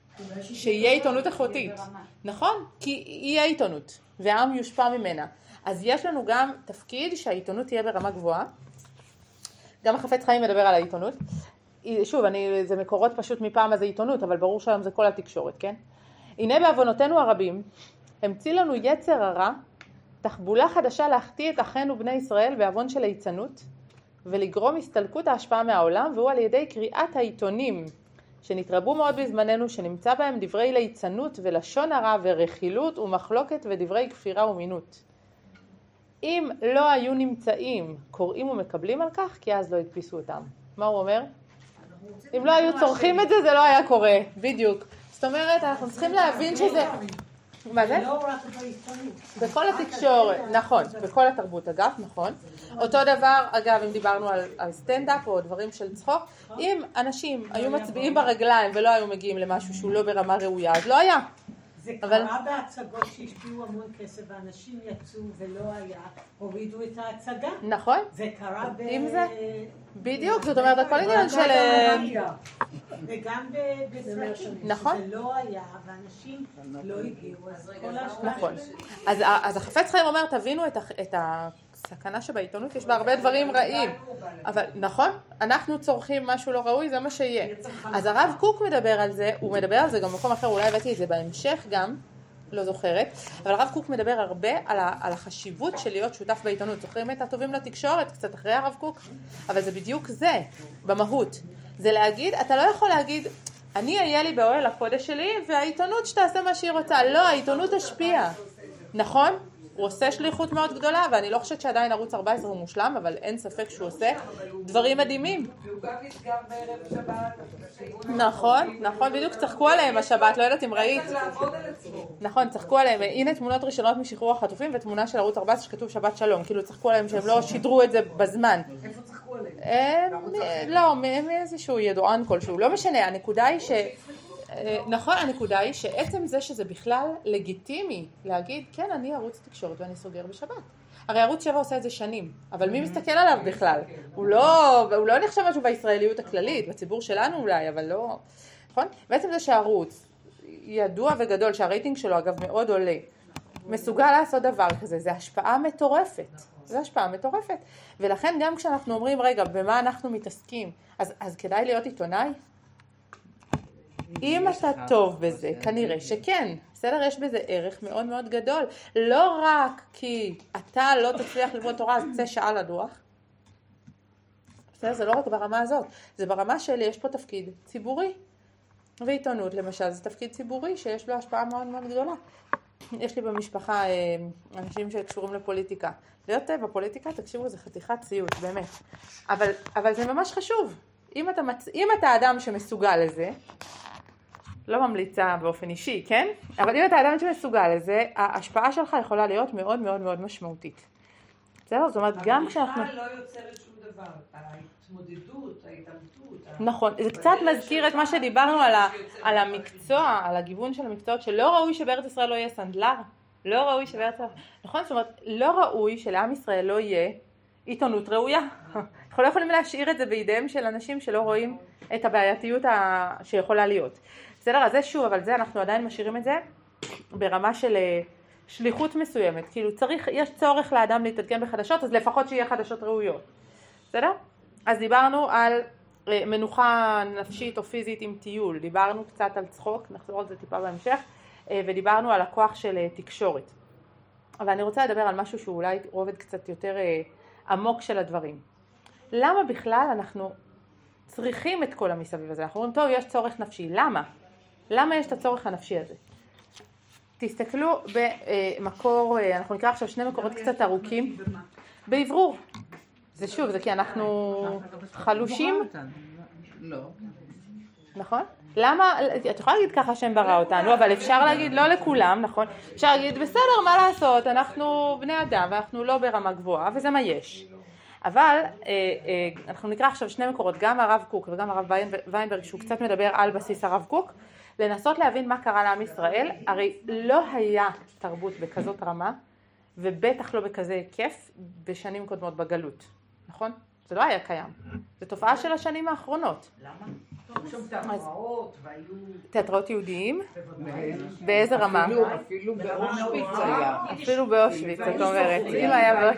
שיהיה עיתונות איכותית, נכון? כי יהיה עיתונות, והעם יושפע ממנה. אז יש לנו גם תפקיד שהעיתונות תהיה ברמה גבוהה. גם החפץ חיים מדבר על העיתונות. שוב, אני, זה מקורות פשוט מפעם אז עיתונות, אבל ברור שהיום זה כל התקשורת, כן? הנה בעוונותינו הרבים, המציא לנו יצר הרע, תחבולה חדשה להחטיא את אחינו בני ישראל בעוון של ליצנות, ולגרום הסתלקות ההשפעה מהעולם, והוא על ידי קריאת העיתונים, שנתרבו מאוד בזמננו, שנמצא בהם דברי ליצנות ולשון הרע ורכילות ומחלוקת ודברי כפירה ומינות. אם לא היו נמצאים קוראים ומקבלים על כך, כי אז לא הדפיסו אותם. מה הוא אומר? אם לא היו צורכים את זה, זה לא היה קורה, בדיוק. זאת אומרת, אנחנו צריכים להבין שזה... מה זה? לא רק בעיתונות. בכל התקשורת, נכון, בכל התרבות אגב, נכון. אותו דבר, אגב, אם דיברנו על, על סטנדאפ או דברים של צחוק, אם אנשים היו מצביעים ברגליים ולא היו מגיעים למשהו שהוא לא ברמה ראויה, אז לא היה. זה אבל- קרה בהצגות שהשקיעו המון כסף ואנשים יצאו ולא היה, הורידו את ההצגה. נכון? זה קרה ב... אם זה- בדיוק, זאת אומרת, הכל עניין של... אה, וגם בסרטים. נכון. זה לא היה, ואנשים לא הגיעו, אז כל נכון. אז, אז החפץ חיים אומר, תבינו את, את הסכנה שבעיתונות, יש בה הרבה דברים רעים. אבל נכון, אנחנו צורכים משהו לא ראוי, זה מה שיהיה. אז הרב קוק מדבר על זה, הוא מדבר על זה גם במקום אחר, אולי הבאתי את זה בהמשך גם, לא זוכרת, אבל הרב קוק מדבר הרבה על, החשיבות של להיות שותף בעיתונות. זוכרים את הטובים לתקשורת, קצת אחרי הרב קוק? אבל זה בדיוק זה, במהות. זה להגיד, אתה לא יכול להגיד, אני אהיה לי באוהל הקודש שלי, והעיתונות שתעשה מה שהיא רוצה. לא, העיתונות תשפיע. נכון? הוא עושה שליחות מאוד גדולה, ואני לא חושבת שעדיין ערוץ 14 הוא מושלם, אבל אין ספק שהוא עושה דברים מדהימים. נכון, נכון, בדיוק צחקו עליהם השבת, לא יודעת אם ראית. נכון, צחקו עליהם, הנה תמונות ראשונות משחרור החטופים ותמונה של ערוץ 14 שכתוב שבת שלום, כאילו צחקו עליהם שהם לא שידרו את זה בזמן. איפה צחקו עליהם? אה, לא, מאיזשהו ידוען כלשהו, לא משנה, הנקודה היא ש... אה, נכון, הנקודה היא שעצם זה שזה בכלל לגיטימי להגיד, כן, אני ערוץ תקשורת ואני סוגר בשבת. הרי ערוץ 7 עושה את זה שנים, אבל מי מסתכל עליו בכלל? הוא לא, הוא לא נחשב משהו בישראליות הכללית, בציבור שלנו אולי, אבל לא... נכון? בעצם זה שערוץ ידוע וגדול, שהרייטינג שלו אגב מאוד עולה, מסוגל לעשות דבר כזה, זה השפעה מטורפת. זה השפעה מטורפת. ולכן גם כשאנחנו אומרים, רגע, במה אנחנו מתעסקים, אז, אז כדאי להיות עיתונאי? אם אתה טוב בזה, כנראה שכן. בסדר? יש בזה ערך מאוד מאוד גדול. לא רק כי אתה לא תצליח ללמוד תורה, אז צא שעה לדוח. בסדר? זה לא רק ברמה הזאת. זה ברמה של יש פה תפקיד ציבורי. ועיתונות למשל זה תפקיד ציבורי שיש לו השפעה מאוד מאוד גדולה. יש לי במשפחה אה, אנשים שקשורים לפוליטיקה. להיות אה, בפוליטיקה, תקשיבו, זה חתיכת סיוט, באמת. אבל, אבל זה ממש חשוב. אם אתה, מצ... אם אתה אדם שמסוגל לזה, לא ממליצה באופן אישי, כן? אבל אם אתה אדם שמסוגל לזה, ההשפעה שלך יכולה להיות מאוד מאוד מאוד משמעותית. בסדר? זאת אומרת, גם כשאנחנו... הבריחה לא יוצרת שום דבר. ההתמודדות, ההתעמתות. ה- נכון, זה קצת מזכיר את מה שדיברנו על, המקצוע, על הגיוון של המקצועות, שלא ראוי שבארץ ישראל לא יהיה סנדלר, לא ראוי שבארץ ישראל, נכון? זאת אומרת, לא ראוי שלעם ישראל לא יהיה עיתונות ראויה. אנחנו לא יכולים להשאיר את זה בידיהם של אנשים שלא רואים את הבעייתיות. שיכולה להיות. בסדר, אז זה שוב, אבל זה אנחנו עדיין משאירים את זה ברמה של אה, שליחות מסוימת. כאילו צריך, יש צורך לאדם להתעדכן בחדשות, אז לפחות שיהיה חדשות ראויות. בסדר? אז דיברנו על אה, מנוחה נפשית או פיזית עם טיול, דיברנו קצת על צחוק, נחזור על זה טיפה בהמשך, אה, ודיברנו על הכוח של תקשורת. אבל אני רוצה לדבר על משהו שהוא אולי רובד קצת יותר עמוק של הדברים. למה בכלל אנחנו צריכים את כל המסביב הזה? אנחנו אומרים, טוב, יש צורך נפשי. למה? למה יש את הצורך הנפשי הזה? תסתכלו במקור, אה, אנחנו נקרא עכשיו שני מקורות קצת ארוכים, באוורור. זה שוב, זה כי אנחנו חלושים, לא. נכון? למה, את יכולה להגיד ככה השם ברא אותנו, אבל אפשר להגיד לא לכולם, נכון? אפשר להגיד בסדר, מה לעשות, אנחנו בני אדם ואנחנו לא ברמה גבוהה וזה מה יש. אבל אה, אה, אנחנו נקרא עכשיו שני מקורות, גם הרב קוק וגם הרב ויינב- ויינברג, שהוא קצת מדבר על בסיס הרב קוק, לנסות להבין מה קרה לעם ישראל, הרי לא היה תרבות בכזאת רמה, ובטח לא בכזה היקף, בשנים קודמות בגלות, נכון? זה לא היה קיים, זו תופעה של השנים האחרונות. למה? שם תיאטראות והיו... תיאטראות יהודיים. באיזה רמה? אפילו- באושוויץ היה. אפילו באושוויץ, את אומרת, אם היה...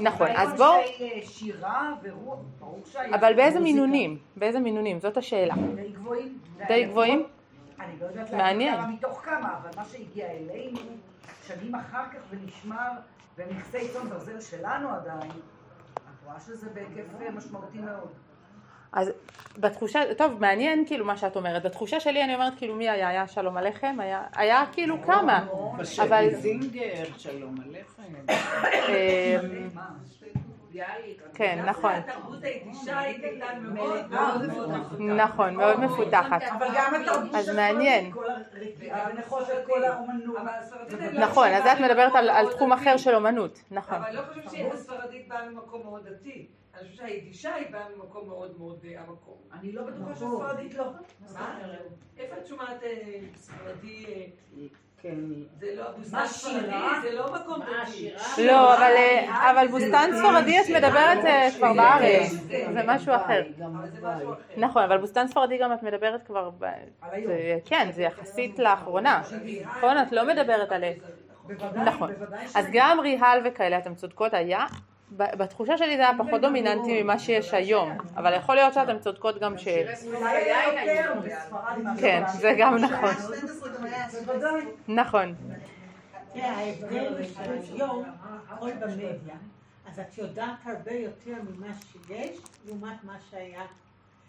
נכון, אז בואו, אנשי שירה ורוח, ברור שהיה. אבל באיזה. מינונים? באיזה מינונים? זאת השאלה. די גבוהים. די גבוהים? אני לא יודעת מעניין. להגיד כמה מתוך כמה, אבל מה שהגיע אלינו שנים אחר כך ונשמר במכסי צאן ברזל שלנו עדיין, את רואה שזה בהיקף אה, משמעותי מאוד. אז בתחושה, טוב, מעניין כאילו מה שאת אומרת. בתחושה שלי אני אומרת כאילו מי היה? היה שלום עליכם? היה, היה כאילו כמה. אבל- בשבי זינגר, שלום עליכם. מה? כן, נכון. התרבות היידישה הייתה מאוד מאוד מפותחת. נכון, מאוד מפותחת. אבל גם התרבות אז של מעניין. אני לא נכון, אז את מדברת על, תחום. אחר של אומנות. נכון. אבל לא חושבת שהספרדית באה ממקום מאוד דתי. אני חושבת שהיידישה היא באה ממקום מאוד מאוד אה, המקום. אני לא בטוחה שספרדית לא. מה? איפה את שומעת אה, ספרדי? כן. זה לא, בוסתן מה, ספרדי? זה לא מקום דתי. לא, אבל, אה, אבל בוסתן ספרדי את מדברת אה, כבר בארץ. זה משהו אחר. נכון, אבל בוסתן ספרדי גם את מדברת כבר, כן, זה יחסית לאחרונה. נכון, את לא מדברת על... נכון. אז גם ריהל וכאלה, אתן צודקות, היה, בתחושה שלי זה היה פחות דומיננטי ממה שיש היום, אבל יכול להיות שאתן צודקות גם ש... מאשר כן, בארץ. זה גם נכון. נכון. תראה, ההבדל של היום, הכל במדיה, אז את יודעת הרבה יותר ממה שיש, לעומת מה שהיה.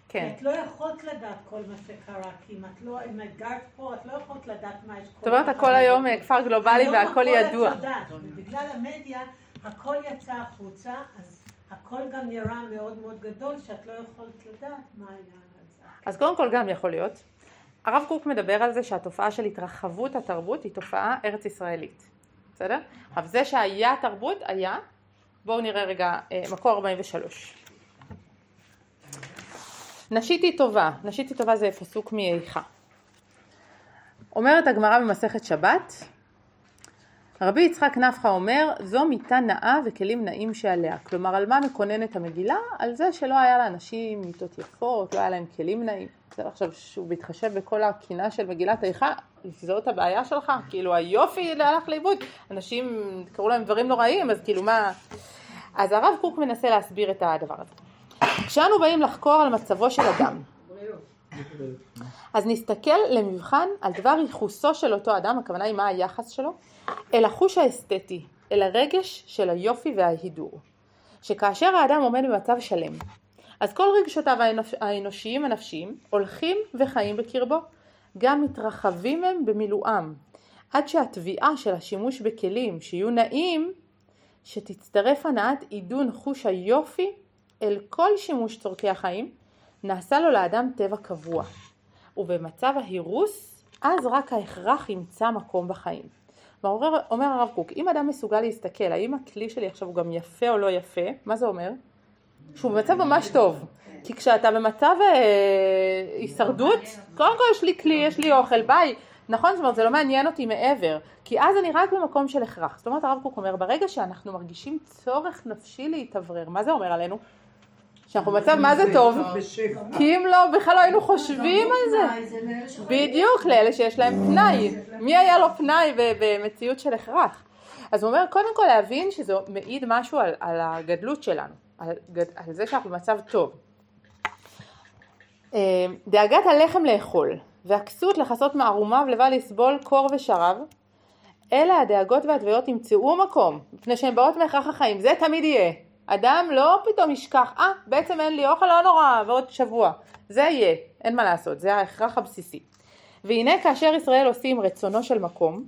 כן. את לא יכולת לדעת כל מה שקרה, כי אם את לא, אם את גרת פה, את לא יכולת לדעת מה יש זאת אומרת, הכל היום אה, כפר גלובלי והכל הכל ידוע. ובגלל המדיה, הכל יצא החוצה, אז הכל גם נראה מאוד מאוד גדול, שאת לא יכולת לדעת מה היה זה. אז קודם כל גם יכול להיות. הרב קוק מדבר על זה שהתופעה של התרחבות התרבות היא תופעה ארץ ישראלית. בסדר? אבל זה שהיה תרבות, היה. בואו נראה רגע אה, מקור 43. נשית היא טובה, נשית היא טובה זה פסוק מאיכה. אומרת הגמרא במסכת שבת, רבי יצחק נפחא אומר, זו מיטה נאה וכלים נאים שעליה. כלומר, על מה מקוננת המגילה? על זה שלא היה לאנשים מיטות יפות, לא היה להם כלים נאים. זה עכשיו שהוא מתחשב בכל הקינה של מגילת איכה, זאת הבעיה שלך? כאילו היופי הלך לאיבוד. אנשים קראו להם דברים נוראים, אז כאילו מה... אז הרב קוק מנסה להסביר את הדבר הזה. כשאנו באים לחקור על מצבו של אדם, אז נסתכל למבחן על דבר ייחוסו של אותו אדם, הכוונה היא מה היחס שלו, אל החוש האסתטי, אל הרגש של היופי וההידור. שכאשר האדם עומד במצב שלם, אז כל רגשותיו האנוש- האנושיים הנפשיים הולכים וחיים בקרבו, גם מתרחבים הם במילואם, עד שהתביעה של השימוש בכלים שיהיו נעים, שתצטרף הנעת עידון חוש היופי אל כל שימוש צורכי החיים, נעשה לו לאדם טבע קבוע. ובמצב ההירוס, אז רק ההכרח ימצא מקום בחיים. אומר, אומר הרב קוק, אם אדם מסוגל להסתכל, האם הכלי שלי עכשיו הוא גם יפה או לא יפה, מה זה אומר? שהוא במצב ממש טוב. כי כשאתה במצב אה, הישרדות, קודם כל יש לי כלי, יש לי אוכל, ביי. נכון, זאת אומרת, זה לא מעניין אותי מעבר, כי אז אני רק במקום של הכרח. זאת אומרת, הרב קוק אומר, ברגע שאנחנו מרגישים צורך נפשי להתאוורר, מה זה אומר עלינו? שאנחנו במצב מה זה טוב, כי אם לא, בכלל לא היינו חושבים על זה. בדיוק, לאלה שיש להם פנאי. מי היה לו פנאי במציאות של הכרח? אז הוא אומר, קודם כל להבין שזה מעיד משהו על, על הגדלות שלנו, על, גד- על זה שאנחנו במצב טוב. אה, דאגת הלחם לאכול, והכסות לכסות מערומיו לבא לסבול קור ושרב, אלה הדאגות והתביעות ימצאו מקום, מפני שהן באות מהכרח החיים, זה תמיד יהיה. אדם לא פתאום ישכח, אה, בעצם אין לי אוכל, לא נורא, ועוד שבוע. זה יהיה, אין מה לעשות, זה ההכרח הבסיסי. והנה כאשר ישראל עושים רצונו של מקום,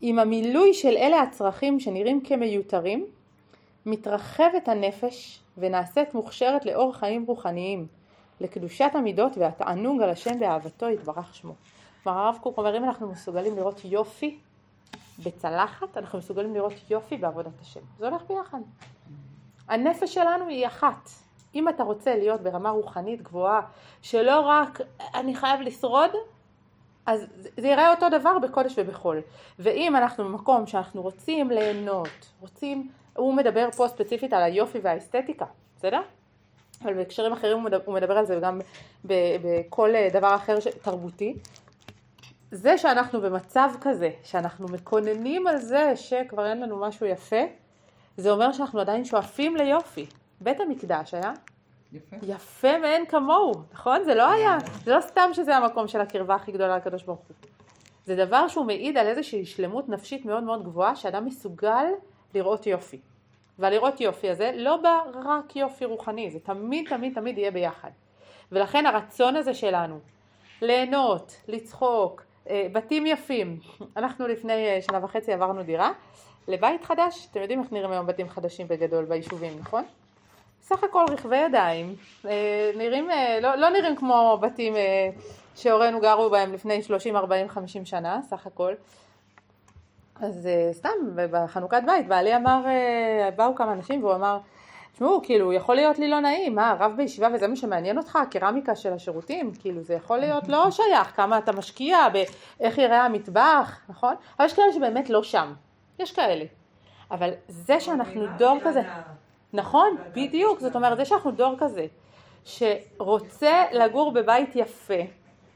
עם המילוי של אלה הצרכים שנראים כמיותרים, מתרחבת הנפש ונעשית מוכשרת לאור חיים רוחניים, לקדושת המידות והתענוג על השם באהבתו יתברך שמו. כלומר הרב קוק אומר אם אנחנו מסוגלים לראות יופי בצלחת, אנחנו מסוגלים לראות יופי בעבודת השם. זה הולך ביחד. הנפש שלנו היא אחת. אם אתה רוצה להיות ברמה רוחנית גבוהה, שלא רק אני חייב לשרוד, אז זה ייראה אותו דבר בקודש ובחול. ואם אנחנו במקום שאנחנו רוצים ליהנות, רוצים, הוא מדבר פה ספציפית על היופי והאסתטיקה, בסדר? אבל בהקשרים אחרים הוא מדבר, הוא מדבר על זה גם בכל דבר אחר ש- תרבותי. זה שאנחנו במצב כזה, שאנחנו מקוננים על זה שכבר אין לנו משהו יפה, זה אומר שאנחנו עדיין שואפים ליופי. בית המקדש היה יפה. יפה מאין כמוהו, נכון? זה לא היה, זה לא סתם שזה המקום של הקרבה הכי גדולה לקדוש ברוך הוא. זה דבר שהוא מעיד על איזושהי שלמות נפשית מאוד מאוד גבוהה, שאדם מסוגל לראות יופי. והלראות יופי הזה לא בא רק יופי רוחני, זה תמיד תמיד תמיד יהיה ביחד. ולכן הרצון הזה שלנו, ליהנות, לצחוק, אה, בתים יפים. אנחנו לפני אה, שנה וחצי עברנו דירה לבית חדש, אתם יודעים איך נראים היום בתים חדשים בגדול ביישובים, נכון? סך הכל רכבי ידיים, אה, נראים, אה, לא, לא נראים כמו בתים אה, שהורינו גרו בהם לפני 30, 40, 50 שנה, סך הכל. אז סתם, בחנוכת בית, בעלי אמר, באו כמה אנשים והוא אמר, תשמעו, כאילו, יכול להיות לי לא נעים, מה, רב בישיבה וזה מה שמעניין אותך, הקרמיקה של השירותים, כאילו, זה יכול להיות לא שייך, כמה אתה משקיע, באיך יראה המטבח, נכון? אבל יש כאלה שבאמת לא שם, יש כאלה. אבל זה שאנחנו דור כזה, נכון, בדיוק, זאת אומרת, זה שאנחנו דור כזה, שרוצה לגור בבית יפה,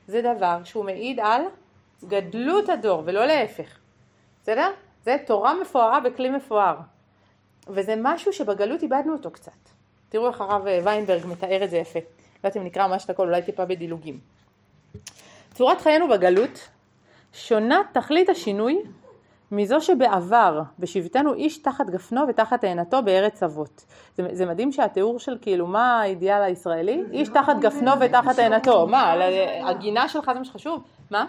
זה דבר שהוא מעיד על גדלות הדור, ולא להפך. בסדר? זה תורה מפוארה בכלי מפואר. וזה משהו שבגלות איבדנו אותו קצת. תראו איך הרב אה, ויינברג מתאר את זה יפה. לא יודעת אם נקרא ממש את הכל, אולי טיפה בדילוגים. צורת חיינו בגלות שונה תכלית השינוי מזו שבעבר בשבטנו איש תחת גפנו ותחת תאנתו בארץ אבות. זה, זה מדהים שהתיאור של כאילו מה האידיאל הישראלי? איש תחת גפנו ותחת תאנתו. מה, הגינה שלך זה מה שחשוב? מה?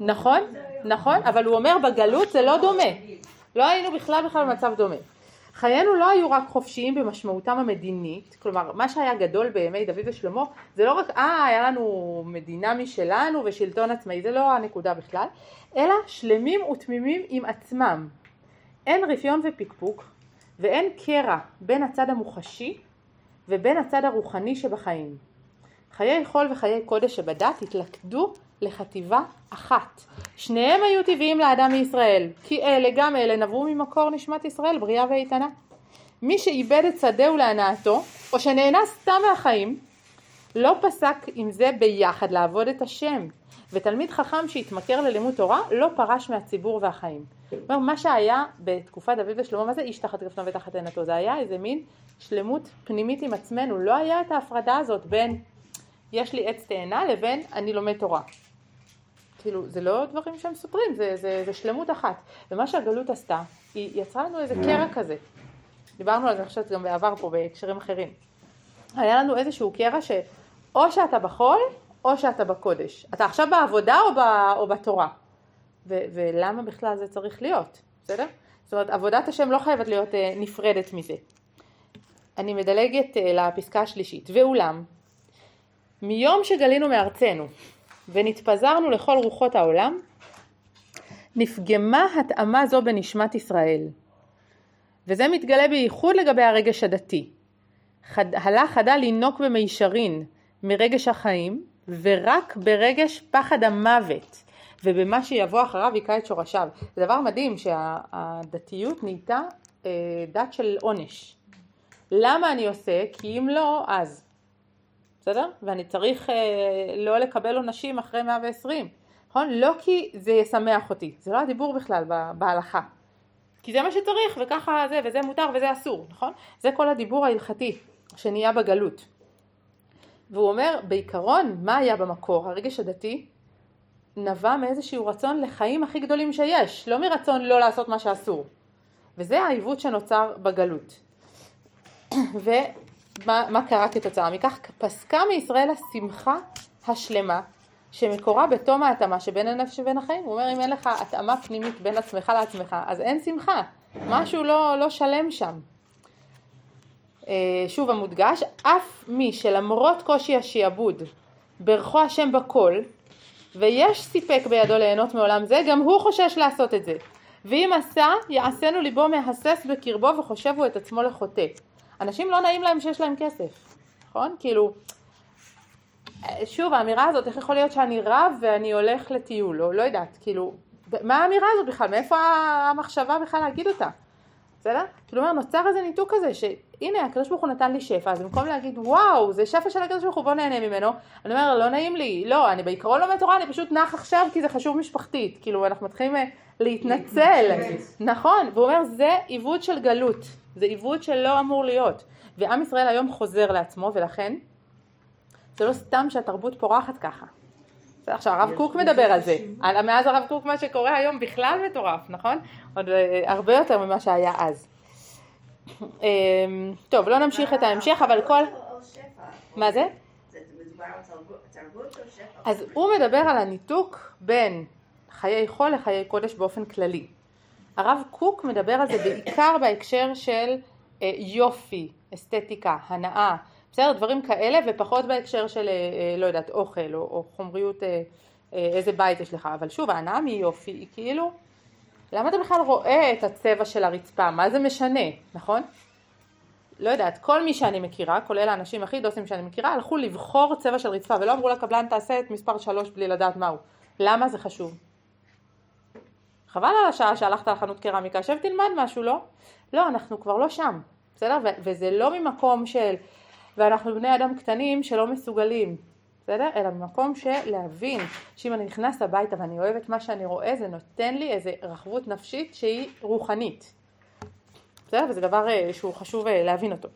נכון, נכון, אבל הוא אומר בגלות זה לא דומה. לא היינו בכלל בכלל במצב דומה. חיינו לא היו רק חופשיים במשמעותם המדינית, כלומר מה שהיה גדול בימי דוד ושלמה זה לא רק אה היה לנו מדינה משלנו ושלטון עצמאי, זה לא הנקודה בכלל, אלא שלמים ותמימים עם עצמם. אין רפיון ופקפוק ואין קרע בין הצד המוחשי ובין הצד הרוחני שבחיים. חיי חול וחיי קודש שבדת התלכדו לחטיבה אחת. שניהם היו טבעיים לאדם מישראל, כי אלה גם אלה נבעו ממקור נשמת ישראל בריאה ואיתנה. מי שאיבד את שדהו להנאתו, או שנהנה סתם מהחיים, לא פסק עם זה ביחד לעבוד את השם. ותלמיד חכם שהתמכר ללימוד תורה לא פרש מהציבור והחיים. זאת אומרת, מה שהיה בתקופת דוד ושלמה, מה זה איש תחת גפנו ותחת עינתו? זה היה איזה מין שלמות פנימית עם עצמנו, לא היה את ההפרדה הזאת בין יש לי עץ תאנה לבין אני לומד תורה. כאילו, זה לא דברים שהם סותרים, זה, זה, זה שלמות אחת. ומה שהגלות עשתה, היא יצרה לנו איזה קרע כזה. דיברנו על זה, אני חושבת, גם בעבר פה בהקשרים אחרים. היה לנו איזשהו קרע שאו שאתה בחול, או שאתה בקודש. אתה עכשיו בעבודה או, ב, או בתורה. ו, ולמה בכלל זה צריך להיות, בסדר? זאת אומרת, עבודת השם לא חייבת להיות אה, נפרדת מזה. אני מדלגת אה, לפסקה השלישית. ואולם, מיום שגלינו מארצנו ונתפזרנו לכל רוחות העולם, נפגמה התאמה זו בנשמת ישראל. וזה מתגלה בייחוד לגבי הרגש הדתי. חד, הלך חדל לינוק במישרין מרגש החיים, ורק ברגש פחד המוות, ובמה שיבוא אחריו יקרא את שורשיו. זה דבר מדהים שהדתיות נהייתה אה, דת של עונש. למה אני עושה? כי אם לא, אז. בסדר? ואני צריך אה, לא לקבל עונשים אחרי 120, נכון? לא כי זה ישמח אותי, זה לא הדיבור בכלל בהלכה. כי זה מה שצריך, וככה זה, וזה מותר וזה אסור, נכון? זה כל הדיבור ההלכתי שנהיה בגלות. והוא אומר, בעיקרון, מה היה במקור? הרגש הדתי נבע מאיזשהו רצון לחיים הכי גדולים שיש, לא מרצון לא לעשות מה שאסור. וזה העיוות שנוצר בגלות. מה, מה קרה כתוצאה מכך? פסקה מישראל השמחה השלמה שמקורה בתום ההתאמה שבין הנפש ובין החיים. הוא אומר אם אין לך התאמה פנימית בין עצמך לעצמך אז אין שמחה, משהו לא, לא שלם שם. אה, שוב המודגש, אף מי שלמרות קושי השיעבוד ברכו השם בכל ויש סיפק בידו ליהנות מעולם זה, גם הוא חושש לעשות את זה. ואם עשה, יעשנו ליבו מהסס בקרבו וחושבו את עצמו לחוטא. אנשים לא נעים להם שיש להם כסף, נכון? כאילו, שוב האמירה הזאת, איך יכול להיות שאני רב ואני הולך לטיול, לא, לא יודעת, כאילו, מה האמירה הזאת בכלל, מאיפה המחשבה בכלל להגיד אותה, בסדר? כאילו אומר, נוצר איזה ניתוק כזה, שהנה הקדוש ברוך הוא נתן לי שפע, אז במקום להגיד וואו, זה שפע של הקדוש ברוך הוא, בוא נהנה ממנו, אני אומר, לא נעים לי, לא, אני בעיקרון לומד תורה, אני פשוט נח עכשיו כי זה חשוב משפחתית, כאילו אנחנו מתחילים אה, להתנצל, נכון, והוא אומר, זה עיוות של גלות. זה עיוות שלא אמור להיות. ועם ישראל היום חוזר לעצמו ולכן זה לא סתם שהתרבות פורחת ככה. עכשיו הרב קוק מדבר על זה, מאז הרב קוק מה שקורה היום בכלל מטורף, נכון? עוד אה, הרבה יותר ממה שהיה אז. אמ, טוב, לא נמשיך את ההמשך, אבל כל... מה זה? אז הוא מדבר על הניתוק בין חיי חול לחיי קודש באופן כללי. הרב קוק מדבר על זה בעיקר בהקשר של אה, יופי, אסתטיקה, הנאה, בסדר? דברים כאלה ופחות בהקשר של אה, אה, לא יודעת אוכל או, או חומריות אה, איזה בית יש לך, אבל שוב ההנאה מיופי היא כאילו למה אתה בכלל רואה את הצבע של הרצפה? מה זה משנה, נכון? לא יודעת, כל מי שאני מכירה, כולל האנשים הכי דוסים שאני מכירה, הלכו לבחור צבע של רצפה ולא אמרו לקבלן תעשה את מספר שלוש בלי לדעת מהו. למה זה חשוב? חבל על השעה שהלכת לחנות קרמיקה, שב תלמד משהו, לא? לא, אנחנו כבר לא שם, בסדר? וזה לא ממקום של, ואנחנו בני אדם קטנים שלא מסוגלים, בסדר? אלא במקום של להבין שאם אני נכנס הביתה ואני אוהב את מה שאני רואה, זה נותן לי איזה רחבות נפשית שהיא רוחנית. בסדר? וזה דבר אה, שהוא חשוב אה, להבין אותו.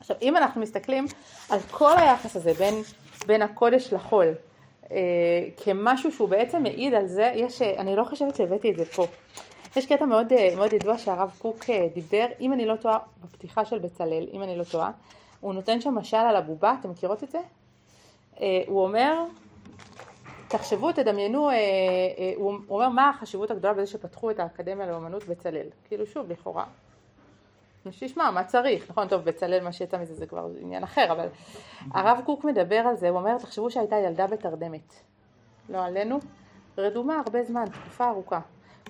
עכשיו, אם אנחנו מסתכלים על כל היחס הזה בין, בין הקודש לחול, אה, כמשהו שהוא בעצם מעיד על זה, יש, אה, אני לא חושבת שהבאתי את זה פה. יש קטע מאוד, מאוד ידוע שהרב קוק דיבר, אם אני לא טועה, בפתיחה של בצלאל, אם אני לא טועה, הוא נותן שם משל על הבובה, אתם מכירות את זה? אה, הוא אומר, תחשבו, תדמיינו, אה, אה, הוא אומר מה החשיבות הגדולה בזה שפתחו את האקדמיה לאומנות בצלאל. כאילו שוב, לכאורה. שישמע, מה צריך? נכון, טוב, בצלאל מה שיצא מזה זה כבר עניין אחר, אבל הרב קוק מדבר על זה, הוא אומר, תחשבו שהייתה ילדה בתרדמת. לא עלינו, רדומה הרבה זמן, תקופה ארוכה.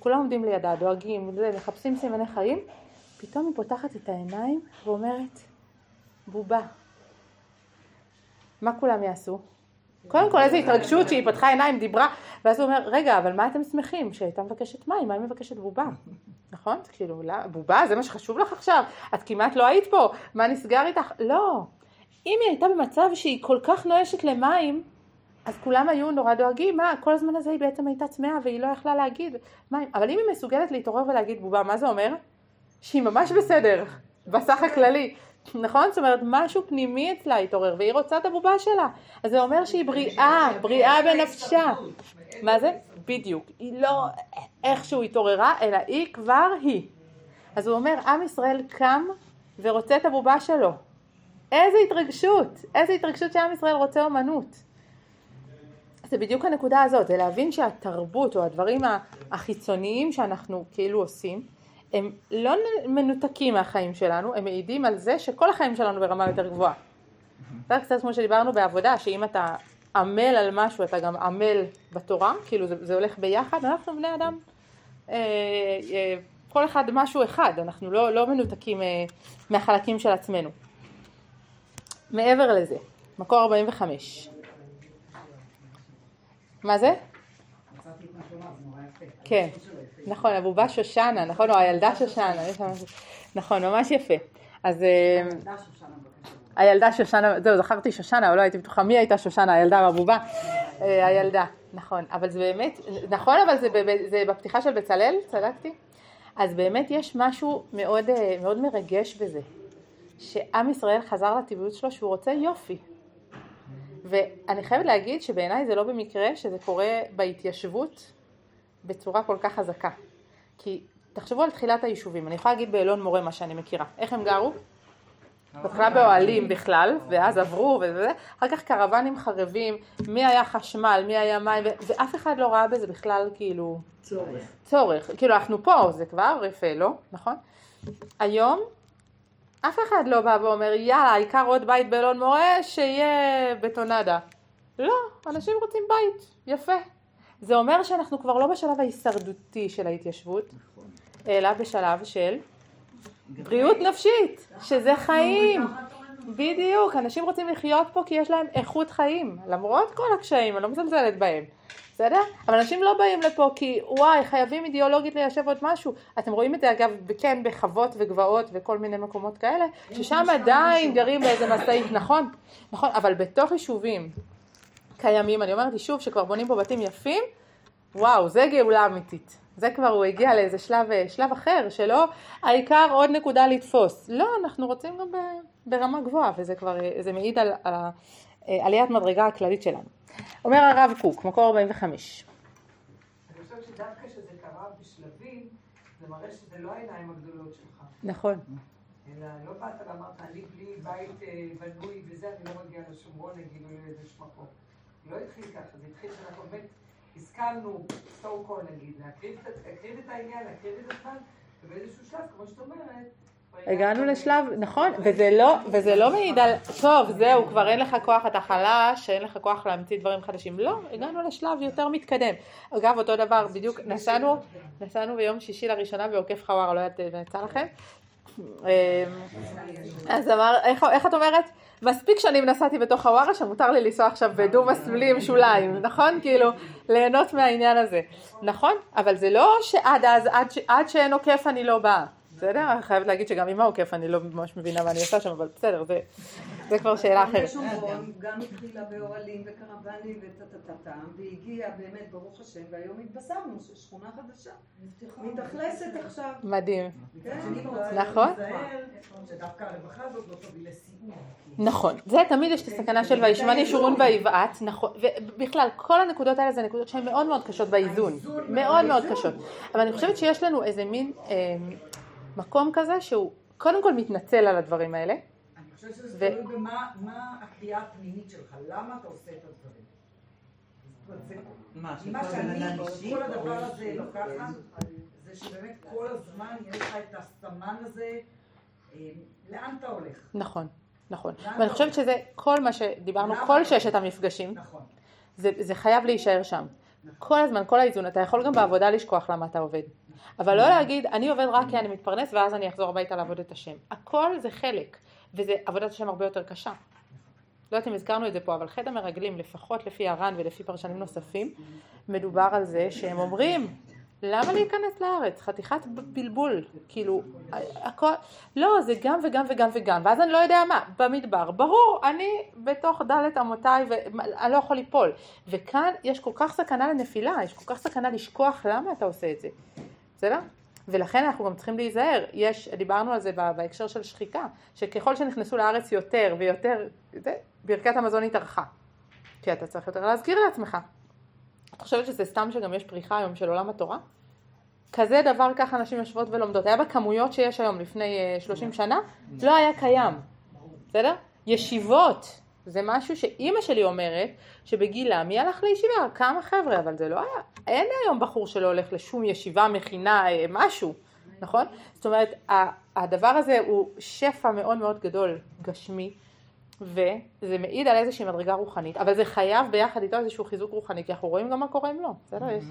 כולם עומדים לידה, דואגים, מחפשים סימני חיים, פתאום היא פותחת את העיניים ואומרת, בובה. מה כולם יעשו? קודם כל איזו התרגשות שהיא פתחה עיניים, דיברה, ואז הוא אומר, רגע, אבל מה אתם שמחים? שהייתה מבקשת מים, מה היא מבקשת בובה? נכון? כאילו, לא, בובה, זה מה שחשוב לך עכשיו? את כמעט לא היית פה, מה נסגר איתך? לא. אם היא הייתה במצב שהיא כל כך נואשת למים, אז כולם היו נורא דואגים, מה, כל הזמן הזה היא בעצם הייתה צמאה והיא לא יכלה להגיד מים. אבל אם היא מסוגלת להתעורר ולהגיד בובה, מה זה אומר? שהיא ממש בסדר, בסך הכללי. נכון? זאת אומרת, משהו פנימי אצלה התעורר, והיא רוצה את הבובה שלה. אז זה אומר שהיא בריאה, בריאה בנפשה. מה זה? בדיוק. היא לא איכשהו התעוררה, אלא היא כבר היא. אז הוא אומר, עם ישראל קם ורוצה את הבובה שלו. איזה התרגשות, איזה התרגשות שעם ישראל רוצה אומנות. זה בדיוק הנקודה הזאת, זה להבין שהתרבות או הדברים החיצוניים שאנחנו כאילו עושים, הם לא מנותקים מהחיים שלנו, הם מעידים על זה שכל החיים שלנו ברמה יותר גבוהה. זה קצת כמו שדיברנו בעבודה, שאם אתה עמל על משהו, אתה גם עמל בתורה, כאילו זה, זה הולך ביחד, אנחנו בני אדם, אה, אה, כל אחד משהו אחד, אנחנו לא, לא מנותקים אה, מהחלקים של עצמנו. מעבר לזה, מקור 45. מה זה? כן, נכון, הבובה שושנה, נכון, או הילדה שושנה, נכון, ממש יפה. אז אה, הילדה שושנה זהו, זכרתי שושנה, אבל לא הייתי בטוחה מי הייתה שושנה, הילדה בבובה? אה, הילדה, נכון, אבל זה באמת, נכון, אבל זה בפתיחה של בצלאל, צדקתי? אז באמת יש משהו מאוד, אה, מאוד מרגש בזה, שעם ישראל חזר לטבעיות שלו שהוא רוצה יופי. ואני חייבת להגיד שבעיניי זה לא במקרה שזה קורה בהתיישבות בצורה כל כך חזקה. כי תחשבו על תחילת היישובים, אני יכולה להגיד באלון מורה מה שאני מכירה. איך הם גרו? בהתחלה באוהלים בכלל, ואז עברו וזה, אחר כך קרוונים חרבים, מי היה חשמל, מי היה מים, ואף אחד לא ראה בזה בכלל כאילו צורך. צורך. כאילו אנחנו פה, זה כבר יפה, לא? נכון? היום אף אחד לא בא ואומר יאללה, העיקר עוד בית באלון מורה, שיהיה בטונדה. לא, אנשים רוצים בית, יפה. זה אומר שאנחנו כבר לא בשלב ההישרדותי של ההתיישבות, אלא בשלב של בריאות נפשית, שזה חיים. בדיוק, אנשים רוצים לחיות פה כי יש להם איכות חיים, למרות כל הקשיים, אני לא מזלזלת בהם, בסדר? אבל אנשים לא באים לפה כי וואי, חייבים אידיאולוגית ליישב עוד משהו. אתם רואים את זה אגב, כן, בחוות וגבעות וכל מיני מקומות כאלה, ששם עדיין גרים באיזה משאית, נכון? נכון, אבל בתוך יישובים קיימים, אני אומרת יישוב שכבר בונים פה בתים יפים, וואו, זה גאולה אמיתית. זה כבר הוא הגיע לאיזה שלב, שלב אחר, שלא העיקר עוד נקודה לתפוס. לא, אנחנו רוצים גם ב- ברמה גבוהה, וזה כבר, זה מעיד על, על עליית מדרגה הכללית שלנו. אומר הרב קוק, מקור 45. אני חושבת שדווקא כשזה קרה בשלבים, זה מראה שזה לא העיניים הגדולות שלך. נכון. אלא לא באת ואמרת, אני בלי בית אה, בנוי וזה, אני לא מגיע לשומרון, נגיד, או לאיזשהו מקום. לא התחיל ככה, זה התחיל שאנחנו באמת השכלנו, so called נגיד, להקריב את- העניין, להקריב את הזמן, ובאיזשהו שלב, כמו שאת אומרת, הגענו לשלב, נכון, וזה לא, וזה לא מעיד על, טוב, זהו, כבר אין לך כוח, אתה חלש, אין לך כוח להמציא דברים חדשים. לא, הגענו לשלב יותר מתקדם. אגב, אותו דבר, בדיוק, נסענו, נסענו ביום שישי לראשונה בעוקף חווארה, לא יודעת אם יצא לכם. אמ, אז אמר, איך, את אומרת? מספיק שנים נסעתי בתוך חווארה שמותר לי לנסוע עכשיו בדו מסלולי עם שוליים, נכון? כאילו, ליהנות מהעניין הזה. נכון? אבל זה לא שעד אז, עד שאין עוקף אני לא באה. בסדר? אני חייבת להגיד שגם עם העוקף אני לא ממש מבינה מה אני עושה שם, אבל בסדר, זה- זה כבר שאלה אחרת. גם התחילה באוהלים וקרוונים וטה-טה-טה, והגיעה באמת, ברוך השם, והיום התבשרנו ששכונה חדשה מתאכלסת עכשיו. מדהים. כן, נכון. הרווחה הזאת לא תביא לסיום. נכון, זה תמיד יש את הסכנה של וישמן ישורון ויבעט, נכון, ובכלל כל הנקודות האלה זה נקודות שהן מאוד מאוד קשות באיזון, מאוד מאוד. קשות, אבל אני חושבת שיש לנו איזה מין אה, מקום כזה שהוא קודם כל מתנצל על הדברים האלה, אני חושבת שזה תלוי במה מה הקריאה הפנימית שלך, למה אתה עושה את הדברים. מה, שאני? כל הדבר הזה לוקחת, זה שבאמת כל הזמן יש לך את הסמן הזה, אה, לאן אתה הולך? נכון, נכון, ואני חושבת שזה כל מה שדיברנו, כל ששת המפגשים, נכון. זה, זה חייב להישאר שם. כל הזמן, כל האיזון, אתה יכול גם בעבודה לשכוח למה אתה עובד. אבל לא להגיד, אני עובד רק כי אני מתפרנס ואז אני אחזור הביתה לעבוד את השם. הכל זה חלק, וזה עבודת השם הרבה יותר קשה. לא יודעת אם הזכרנו את זה פה, אבל חטא המרגלים, לפחות לפי הר"ן ולפי פרשנים נוספים, מדובר על זה שהם אומרים, למה להיכנס לארץ? חתיכת בלבול, כאילו, הכל, לא, זה גם וגם וגם וגם, ואז אני לא יודע מה, במדבר, ברור, אני בתוך דלת אמותיי ואני לא יכול ליפול, וכאן יש כל כך סכנה לנפילה, יש כל כך סכנה לשכוח למה אתה עושה את זה, בסדר? ולכן אנחנו גם צריכים להיזהר, יש, דיברנו על זה בהקשר של שחיקה, שככל שנכנסו לארץ יותר ויותר, זה, ברכת המזון התארכה, כי אתה צריך יותר להזכיר לעצמך. את חושבת שזה סתם שגם יש פריחה היום של עולם התורה? כזה דבר ככה נשים יושבות ולומדות. היה בכמויות שיש היום לפני אה, 30 שנה, לא היה קיים. בסדר? ישיבות, זה משהו שאימא שלי אומרת, שבגילה מי הלך לישיבה? כמה חבר'ה, אבל זה לא היה. אין היום בחור שלא הולך לשום ישיבה, מכינה, אה, משהו, נכון? זאת אומרת, הדבר הזה הוא שפע מאוד מאוד גדול, גשמי, וזה מעיד על איזושהי מדרגה רוחנית, אבל זה חייב ביחד איתו איזשהו חיזוק רוחני, כי אנחנו רואים גם מה קורה אם לא, בסדר? יש,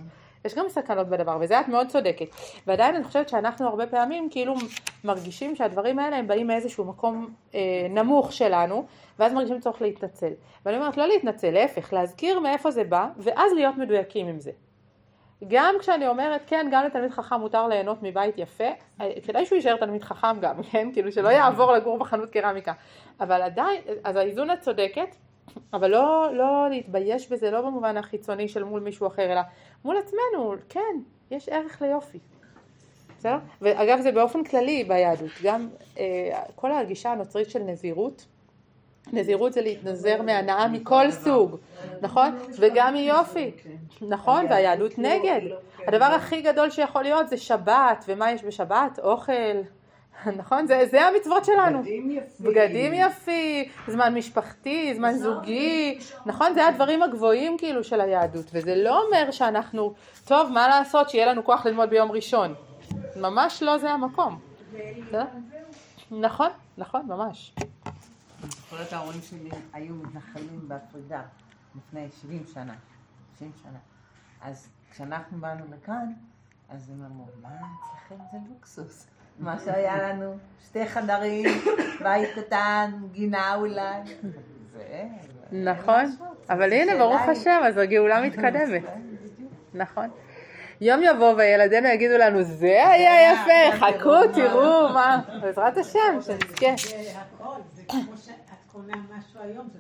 יש גם סכנות בדבר, וזה את מאוד צודקת. ועדיין אני חושבת שאנחנו הרבה פעמים כאילו מרגישים שהדברים האלה הם באים מאיזשהו מקום אה, נמוך שלנו, ואז מרגישים צורך להתנצל. ואני אומרת לא להתנצל, להפך, להזכיר מאיפה זה בא, ואז להיות מדויקים עם זה. גם כשאני אומרת, כן, גם לתלמיד חכם מותר ליהנות מבית יפה, אה, כדאי שהוא יישאר תלמיד חכם גם, כן? כאילו שלא יעבור לגור בחנות קרמיקה. אבל עדיין, אז האיזון את צודקת, אבל לא, לא להתבייש בזה, לא במובן החיצוני של מול מישהו אחר, אלא מול עצמנו, כן, יש ערך ליופי. בסדר? ואגב, זה באופן כללי ביהדות, גם אה, כל הגישה הנוצרית של נזירות, נזירות זה להתנזר מהנאה מכל סוג, נכון? וגם מיופי, נכון? והיהדות נגד. הדבר הכי גדול שיכול להיות זה שבת, ומה יש בשבת? אוכל, נכון? זה, זה המצוות שלנו. בגדים יפים. בגדים יפים, זמן משפחתי, זמן זוגי, נכון? זה הדברים הגבוהים כאילו של היהדות, וזה לא אומר שאנחנו, טוב, מה לעשות, שיהיה לנו כוח ללמוד ביום ראשון. ממש לא זה המקום. נכון, נכון, ממש. זוכרת ההורים שלי היו מתנחלים בפרידה לפני 70 שנה, 90 שנה. אז כשאנחנו באנו לכאן, אז הם אמרו, מה אצלכם זה לוקסוס? מה שהיה לנו, שתי חדרים, בית קטן, גינה אולי. נכון, אבל הנה, ברוך השם, אז הגאולה מתקדמת. נכון. יום יבוא וילדינו יגידו לנו, זה היה יפה, חכו, תראו מה, בעזרת השם, שנזכה. זה הכל, זה כמו שאת קונה משהו היום, זה.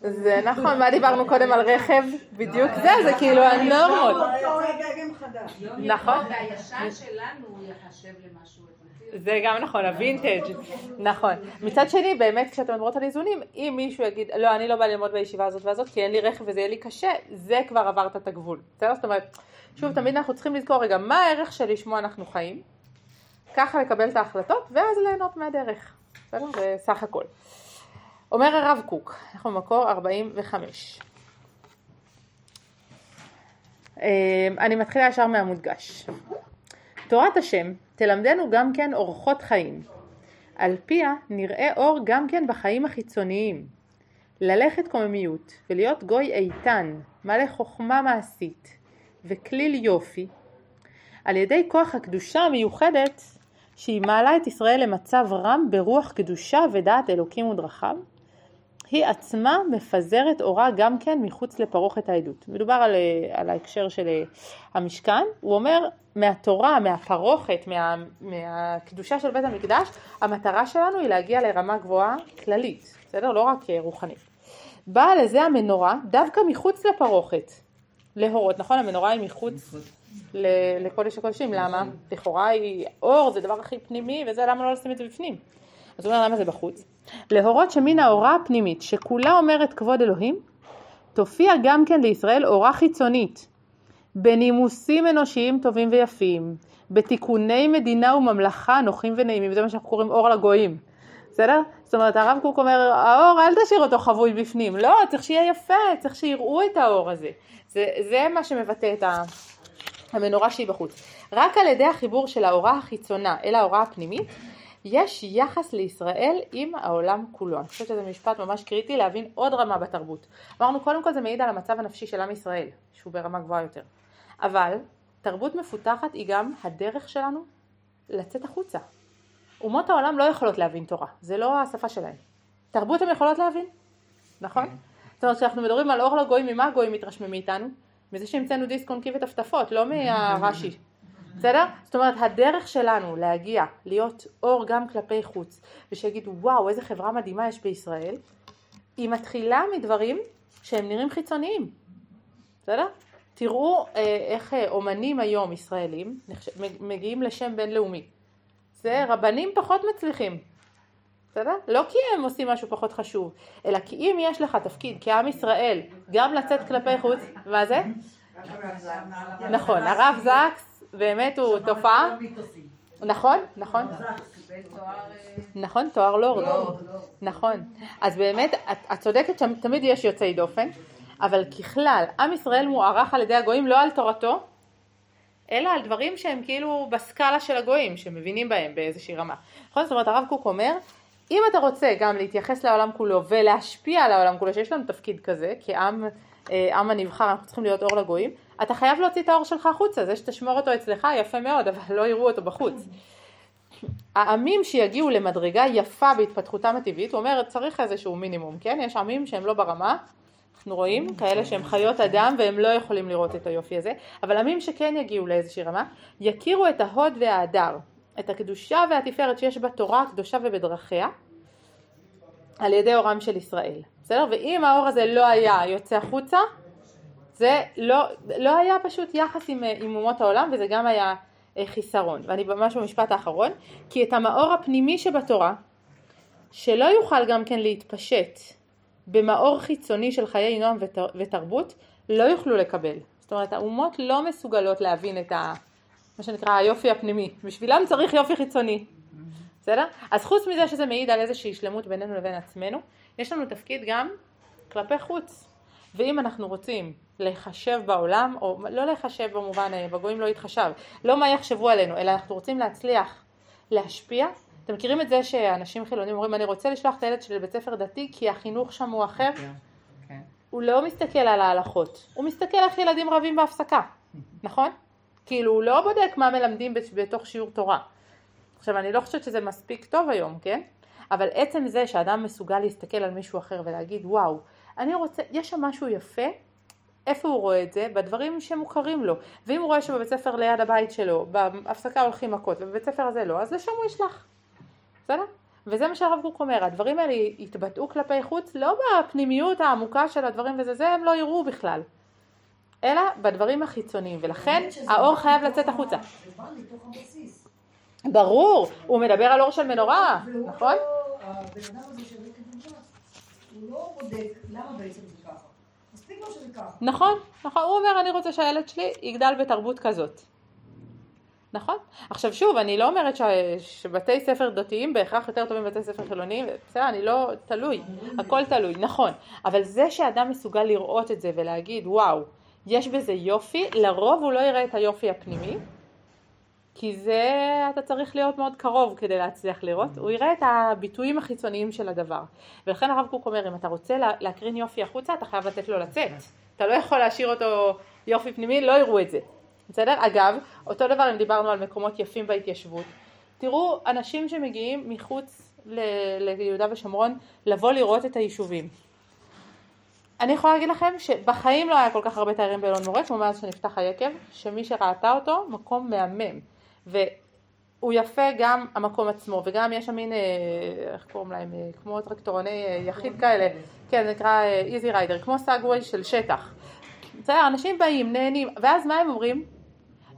זה נכון, מה דיברנו קודם על רכב? בדיוק זה, זה כאילו הנורמות. נכון. זה גם נכון, הווינטג', נכון. מצד שני, באמת כשאתם מדברות על איזונים, אם מישהו יגיד, לא, אני לא בא ללמוד בישיבה הזאת והזאת, כי אין לי רכב וזה יהיה לי קשה, זה כבר עברת את הגבול. בסדר? זאת אומרת, שוב, תמיד אנחנו צריכים לזכור רגע, מה הערך שלשמו אנחנו חיים, ככה לקבל את ההחלטות, ואז ליהנות מהדרך. בסדר? זה סך הכל. אומר הרב קוק, אנחנו במקור 45. אה, אני מתחילה ישר מהמודגש. תורת השם תלמדנו גם כן אורחות חיים. על פיה נראה אור גם כן בחיים החיצוניים. ללכת קוממיות ולהיות גוי איתן, מלא חוכמה מעשית וכליל יופי, על ידי כוח הקדושה המיוחדת שהיא מעלה את ישראל למצב רם ברוח קדושה ודעת אלוקים ודרכיו, היא עצמה מפזרת אורה גם כן מחוץ לפרוכת העדות. מדובר על, אה, על ההקשר של אה, המשכן, הוא אומר מהתורה, מהפרוכת, מה, מהקדושה של בית המקדש, המטרה שלנו היא להגיע לרמה גבוהה כללית, בסדר? לא רק אה, רוחנית. באה לזה המנורה דווקא מחוץ לפרוכת, להורות, נכון? המנורה היא מחוץ לקודש הקודשים, למה? לכאורה היא אור, זה דבר הכי פנימי, וזה למה לא לשים את זה בפנים? אז הוא אומר למה זה בחוץ? להורות שמן האורה הפנימית שכולה אומרת כבוד אלוהים, תופיע גם כן לישראל אורה חיצונית, בנימוסים אנושיים טובים ויפים, בתיקוני מדינה וממלכה נוחים ונעימים, זה מה שאנחנו קוראים אור לגויים, בסדר? זאת אומרת הרב קוק אומר, האור אל תשאיר אותו חבוי בפנים, לא, צריך שיהיה יפה, צריך שיראו את האור הזה, זה, זה מה שמבטא את ה... המנורה שהיא בחוץ. רק על ידי החיבור של האורה החיצונה אל האורה הפנימית, יש יחס לישראל עם העולם כולו. אני חושבת שזה משפט ממש קריטי להבין עוד רמה בתרבות. אמרנו קודם כל זה מעיד על המצב הנפשי של עם ישראל, שהוא ברמה גבוהה יותר. אבל תרבות מפותחת היא גם הדרך שלנו לצאת החוצה. אומות העולם לא יכולות להבין תורה, זה לא השפה שלהם. תרבות הן יכולות להבין, נכון? זאת אומרת כשאנחנו מדברים על אור לגויים, ממה הגויים מתרשמים מאיתנו? מזה שהמצאנו דיסק אונקי וטפטפות, לא מהרש"י. בסדר? זאת אומרת, הדרך שלנו להגיע, להיות אור גם כלפי חוץ, ושיגידו, וואו, איזה חברה מדהימה יש בישראל, היא מתחילה מדברים שהם נראים חיצוניים. בסדר? תראו אה, איך אה, אומנים היום ישראלים. מגיעים לשם בינלאומי. זה רבנים פחות מצליחים. בסדר? לא כי הם עושים משהו פחות חשוב, אלא כי אם יש לך תפקיד כעם ישראל גם לצאת כלפי חוץ, מה זה? נכון, הרב זקס באמת הוא תופעה, נכון, נכון, נכון, תואר לורד, נכון, אז באמת את, צודקת שתמיד יש יוצאי דופן, אבל ככלל עם ישראל מוערך על ידי הגויים לא על תורתו, אלא על דברים שהם כאילו בסקאלה של הגויים, שמבינים בהם באיזושהי רמה. נכון? זאת אומרת הרב קוק אומר אם אתה רוצה גם להתייחס לעולם כולו ולהשפיע על העולם כולו, שיש לנו תפקיד כזה, כעם אה, עם הנבחר, אנחנו צריכים להיות אור לגויים, אתה חייב להוציא את האור שלך החוצה, זה שתשמור אותו אצלך יפה מאוד, אבל לא יראו אותו בחוץ. העמים שיגיעו למדרגה יפה בהתפתחותם הטבעית, הוא אומר צריך איזשהו מינימום, כן? יש עמים שהם לא ברמה, אנחנו רואים כאלה שהם חיות אדם והם לא יכולים לראות את היופי הזה, אבל עמים שכן יגיעו לאיזושהי רמה, יכירו את ההוד וההדר, את הקדושה והתפארת שיש בתורה הקדושה ובדרכיה על ידי אורם של ישראל. בסדר? ואם האור הזה לא היה יוצא החוצה, זה לא, לא היה פשוט יחס עם, עם אומות העולם וזה גם היה אה, חיסרון. ואני ממש במשפט האחרון, כי את המאור הפנימי שבתורה, שלא יוכל גם כן להתפשט במאור חיצוני של חיי נועם ותר, ותרבות, לא יוכלו לקבל. זאת אומרת, האומות לא מסוגלות להבין את ה... מה שנקרא היופי הפנימי. בשבילם צריך יופי חיצוני. בסדר? אז חוץ מזה שזה מעיד על איזושהי שלמות בינינו לבין עצמנו, יש לנו תפקיד גם כלפי חוץ. ואם אנחנו רוצים להיחשב בעולם, או לא להיחשב במובן, בגויים לא יתחשב, לא מה יחשבו עלינו, אלא אנחנו רוצים להצליח להשפיע. אתם מכירים את זה שאנשים חילונים אומרים אני רוצה לשלוח את הילד שלי לבית ספר דתי כי החינוך שם הוא אחר? כן, כן. הוא לא מסתכל על ההלכות, הוא מסתכל איך ילדים רבים בהפסקה, נכון? כאילו הוא לא בודק מה מלמדים בתוך שיעור תורה. עכשיו אני לא חושבת שזה מספיק טוב היום, כן? אבל עצם זה שאדם מסוגל להסתכל על מישהו אחר ולהגיד וואו, אני רוצה, יש שם משהו יפה, איפה הוא רואה את זה? בדברים שמוכרים לו. ואם הוא רואה שבבית ספר ליד הבית שלו, בהפסקה הולכים מכות, ובבית ספר הזה לא, אז לשם הוא ישלח. בסדר? וזה מה שהרב קוק אומר, הדברים האלה יתבטאו כלפי חוץ, לא בפנימיות העמוקה של הדברים וזה, זה הם לא יראו בכלל. אלא בדברים החיצוניים, ולכן האור חייב לצאת החוצה. ברור, הוא מדבר על אור של מנורה, נכון? הבן אדם הזה של ריקי הוא לא בודק למה בעצם זה ככה. נכון, נכון, הוא אומר אני רוצה שהילד שלי יגדל בתרבות כזאת. נכון? עכשיו שוב, אני לא אומרת ש... שבתי ספר דתיים בהכרח יותר טובים מבתי ספר חילוניים, בסדר, אני לא, תלוי, הכל תלוי, נכון, אבל זה שאדם מסוגל לראות את זה ולהגיד וואו, יש בזה יופי, לרוב הוא לא יראה את היופי הפנימי, כי זה אתה צריך להיות מאוד קרוב כדי להצליח לראות, הוא יראה את הביטויים החיצוניים של הדבר. ולכן הרב קוק אומר, אם אתה רוצה להקרין יופי החוצה, אתה חייב לתת לו לצאת. אתה לא יכול להשאיר אותו יופי פנימי, לא יראו את זה. בסדר? אגב, אותו דבר אם דיברנו על מקומות יפים בהתיישבות. תראו אנשים שמגיעים מחוץ ל- ליהודה ושומרון לבוא לראות את היישובים. אני יכולה להגיד לכם שבחיים לא היה כל כך הרבה תיירים באלון מורה כמו מאז שנפתח היקב, שמי שראתה אותו מקום מהמם. והוא יפה גם המקום עצמו וגם יש שם מין, אה, איך קוראים להם, אה, כמו טרקטורוני אה, יחיד כאלה, כן זה נקרא איזי ריידר, כמו סאגווי של שטח. בסדר, אנשים באים, נהנים, ואז מה הם אומרים?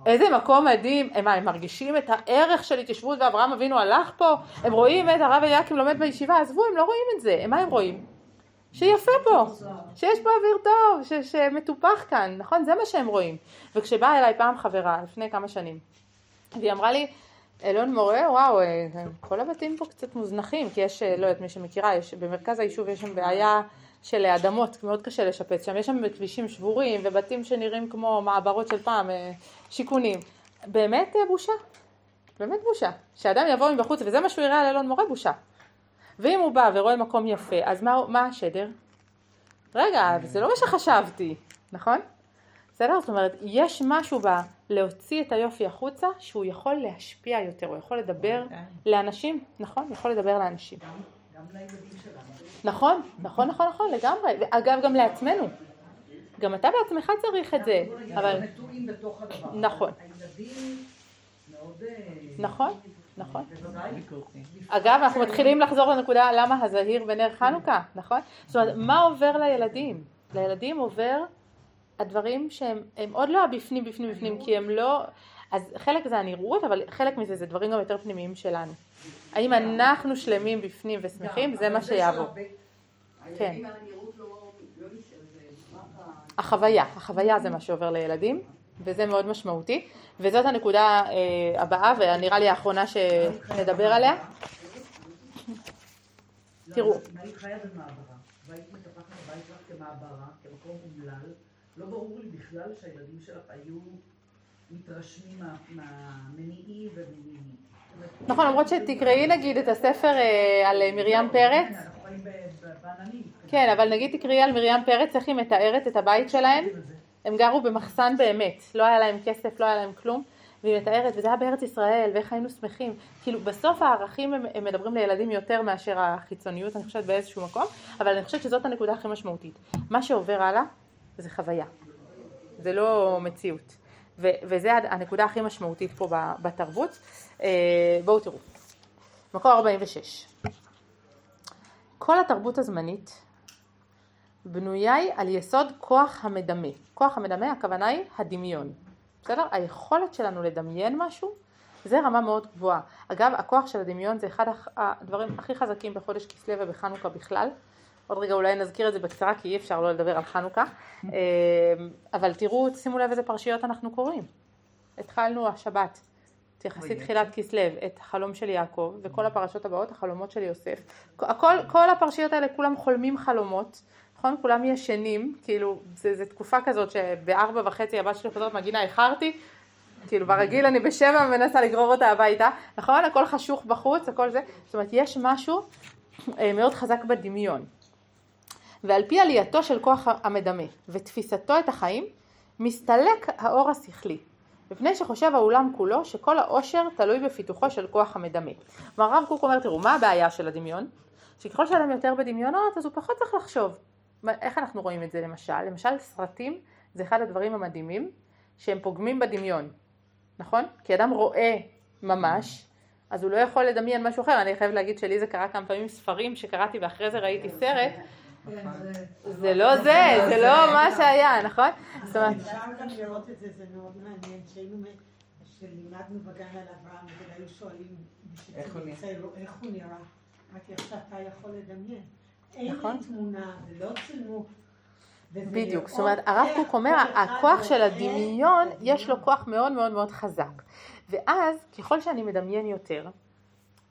איזה מקום מדהים, הם, הם מרגישים את הערך של התיישבות ואברהם אבינו הלך פה, הם רואים את הרב אליקים לומד בישיבה, עזבו, הם לא רואים את זה, מה הם רואים? שיפה פה, שיש פה אוויר טוב, ש, שמטופח כאן, נכון? זה מה שהם רואים. וכשבאה אליי פעם חברה, לפני כמה שנים, והיא אמרה לי, אלון מורה, וואו, אה, כל הבתים פה קצת מוזנחים, כי יש, אה, לא יודעת, מי שמכירה, יש, במרכז היישוב יש שם בעיה של אדמות, מאוד קשה לשפץ שם, יש שם כבישים שבורים ובתים שנראים כמו מעברות של פעם, אה, שיכונים. באמת בושה, באמת בושה. שאדם יבוא מבחוץ, וזה מה שהוא יראה על אלון מורה, בושה. ואם הוא בא ורואה מקום יפה, אז מה, מה השדר? רגע, זה לא מה שחשבתי, נכון? בסדר? זאת אומרת, יש משהו בלהוציא את היופי החוצה שהוא יכול להשפיע יותר, הוא יכול לדבר לאנשים, נכון? יכול לדבר לאנשים. גם לילדים שלנו. נכון, נכון, נכון, נכון, לגמרי. אגב, גם לעצמנו. גם אתה בעצמך צריך את זה, אבל... אנחנו נטועים בתוך הדבר. נכון. הילדים מאוד... אה, נכון, נכון. בוודאי. אגב, אנחנו מתחילים לחזור לנקודה למה הזהיר בנר חנוכה, נכון? זאת אומרת, מה עובר לילדים? לילדים עובר הדברים שהם הם עוד לא הבפנים, בפנים, בפנים, כי הם לא... אז חלק זה הנראות, אבל חלק מזה זה דברים גם יותר פנימיים שלנו. האם אנחנו שלמים בפנים ושמחים, זה מה שיעבור. כן. החוויה, החוויה זה מה שעובר לילדים, וזה מאוד משמעותי, וזאת הנקודה אה, הבאה, ונראה לי האחרונה שנדבר עליה. תראו. אם היית חיה במעברה, והיית מטפחת הבית שלך כמעברה, כמקום אומלל, לא ברור לי בכלל שהילדים שלך היו מתרשמים מה- מהמניעים וממינים. נכון, למרות שתקראי נגיד את הספר אה, על אה, מרים פרץ, ב- ב- בעננים. כן, אבל נגיד תקראי על מרים פרץ, איך היא מתארת את הבית שלהם, הם גרו במחסן באמת, לא היה להם כסף, לא היה להם כלום, והיא מתארת, וזה היה בארץ ישראל, ואיך היינו שמחים. כאילו, בסוף הערכים הם, הם מדברים לילדים יותר מאשר החיצוניות, אני חושבת באיזשהו מקום, אבל אני חושבת שזאת הנקודה הכי משמעותית. מה שעובר הלאה, זה חוויה. זה לא מציאות. ו- וזה הנקודה הכי משמעותית פה בתרבות. אה, בואו תראו. מקור 46. כל התרבות הזמנית בנויה היא על יסוד כוח המדמה. כוח המדמה הכוונה היא הדמיון. בסדר? היכולת שלנו לדמיין משהו זה רמה מאוד גבוהה. אגב, הכוח של הדמיון זה אחד הדברים הכי חזקים בחודש כסלו ובחנוכה בכלל. עוד רגע אולי נזכיר את זה בקצרה כי אי אפשר לא לדבר על חנוכה. אה, אבל תראו, שימו לב איזה פרשיות אנחנו קוראים. התחלנו השבת, יחסית תחילת כסלו, את החלום של יעקב, וכל הפרשות הבאות, החלומות של יוסף. הכל, כל הפרשיות האלה כולם חולמים חלומות, נכון? כולם ישנים, כאילו, זה תקופה כזאת שבארבע וחצי הבת שלי חוזרת מהגינה, איחרתי, כאילו ברגיל אני בשבע מנסה לגרור אותה הביתה, נכון? הכל חשוך בחוץ, הכל זה, זאת אומרת יש משהו אה, מאוד חזק בדמיון. ועל פי עלייתו של כוח המדמה ותפיסתו את החיים, מסתלק האור השכלי, מפני שחושב האולם כולו שכל העושר תלוי בפיתוחו של כוח המדמה. כלומר הרב קוק אומר, תראו, מה הבעיה של הדמיון? שככל שאדם יותר בדמיונות, אז הוא פחות צריך לחשוב. איך אנחנו רואים את זה למשל? למשל סרטים זה אחד הדברים המדהימים שהם פוגמים בדמיון, נכון? כי אדם רואה ממש, אז הוא לא יכול לדמיין משהו אחר. אני חייבת להגיד שלי זה קרה כמה פעמים ספרים שקראתי ואחרי זה ראיתי סרט, זה לא זה, זה לא מה שהיה, נכון? זאת אומרת, אפשר גם לראות את זה, זה מאוד מעניין, שהיינו, מ- שלימדנו בגן על אברהם, והיו שואלים, איך הוא נראה? רק איך שאתה יכול לדמיין. אין נכון. תמונה, ולא צילמו. בדיוק, זאת אומרת הרב קוק אומר, הכוח של הדמיון, יש לו. כוח מאוד מאוד מאוד חזק. ואז ככל שאני מדמיין יותר,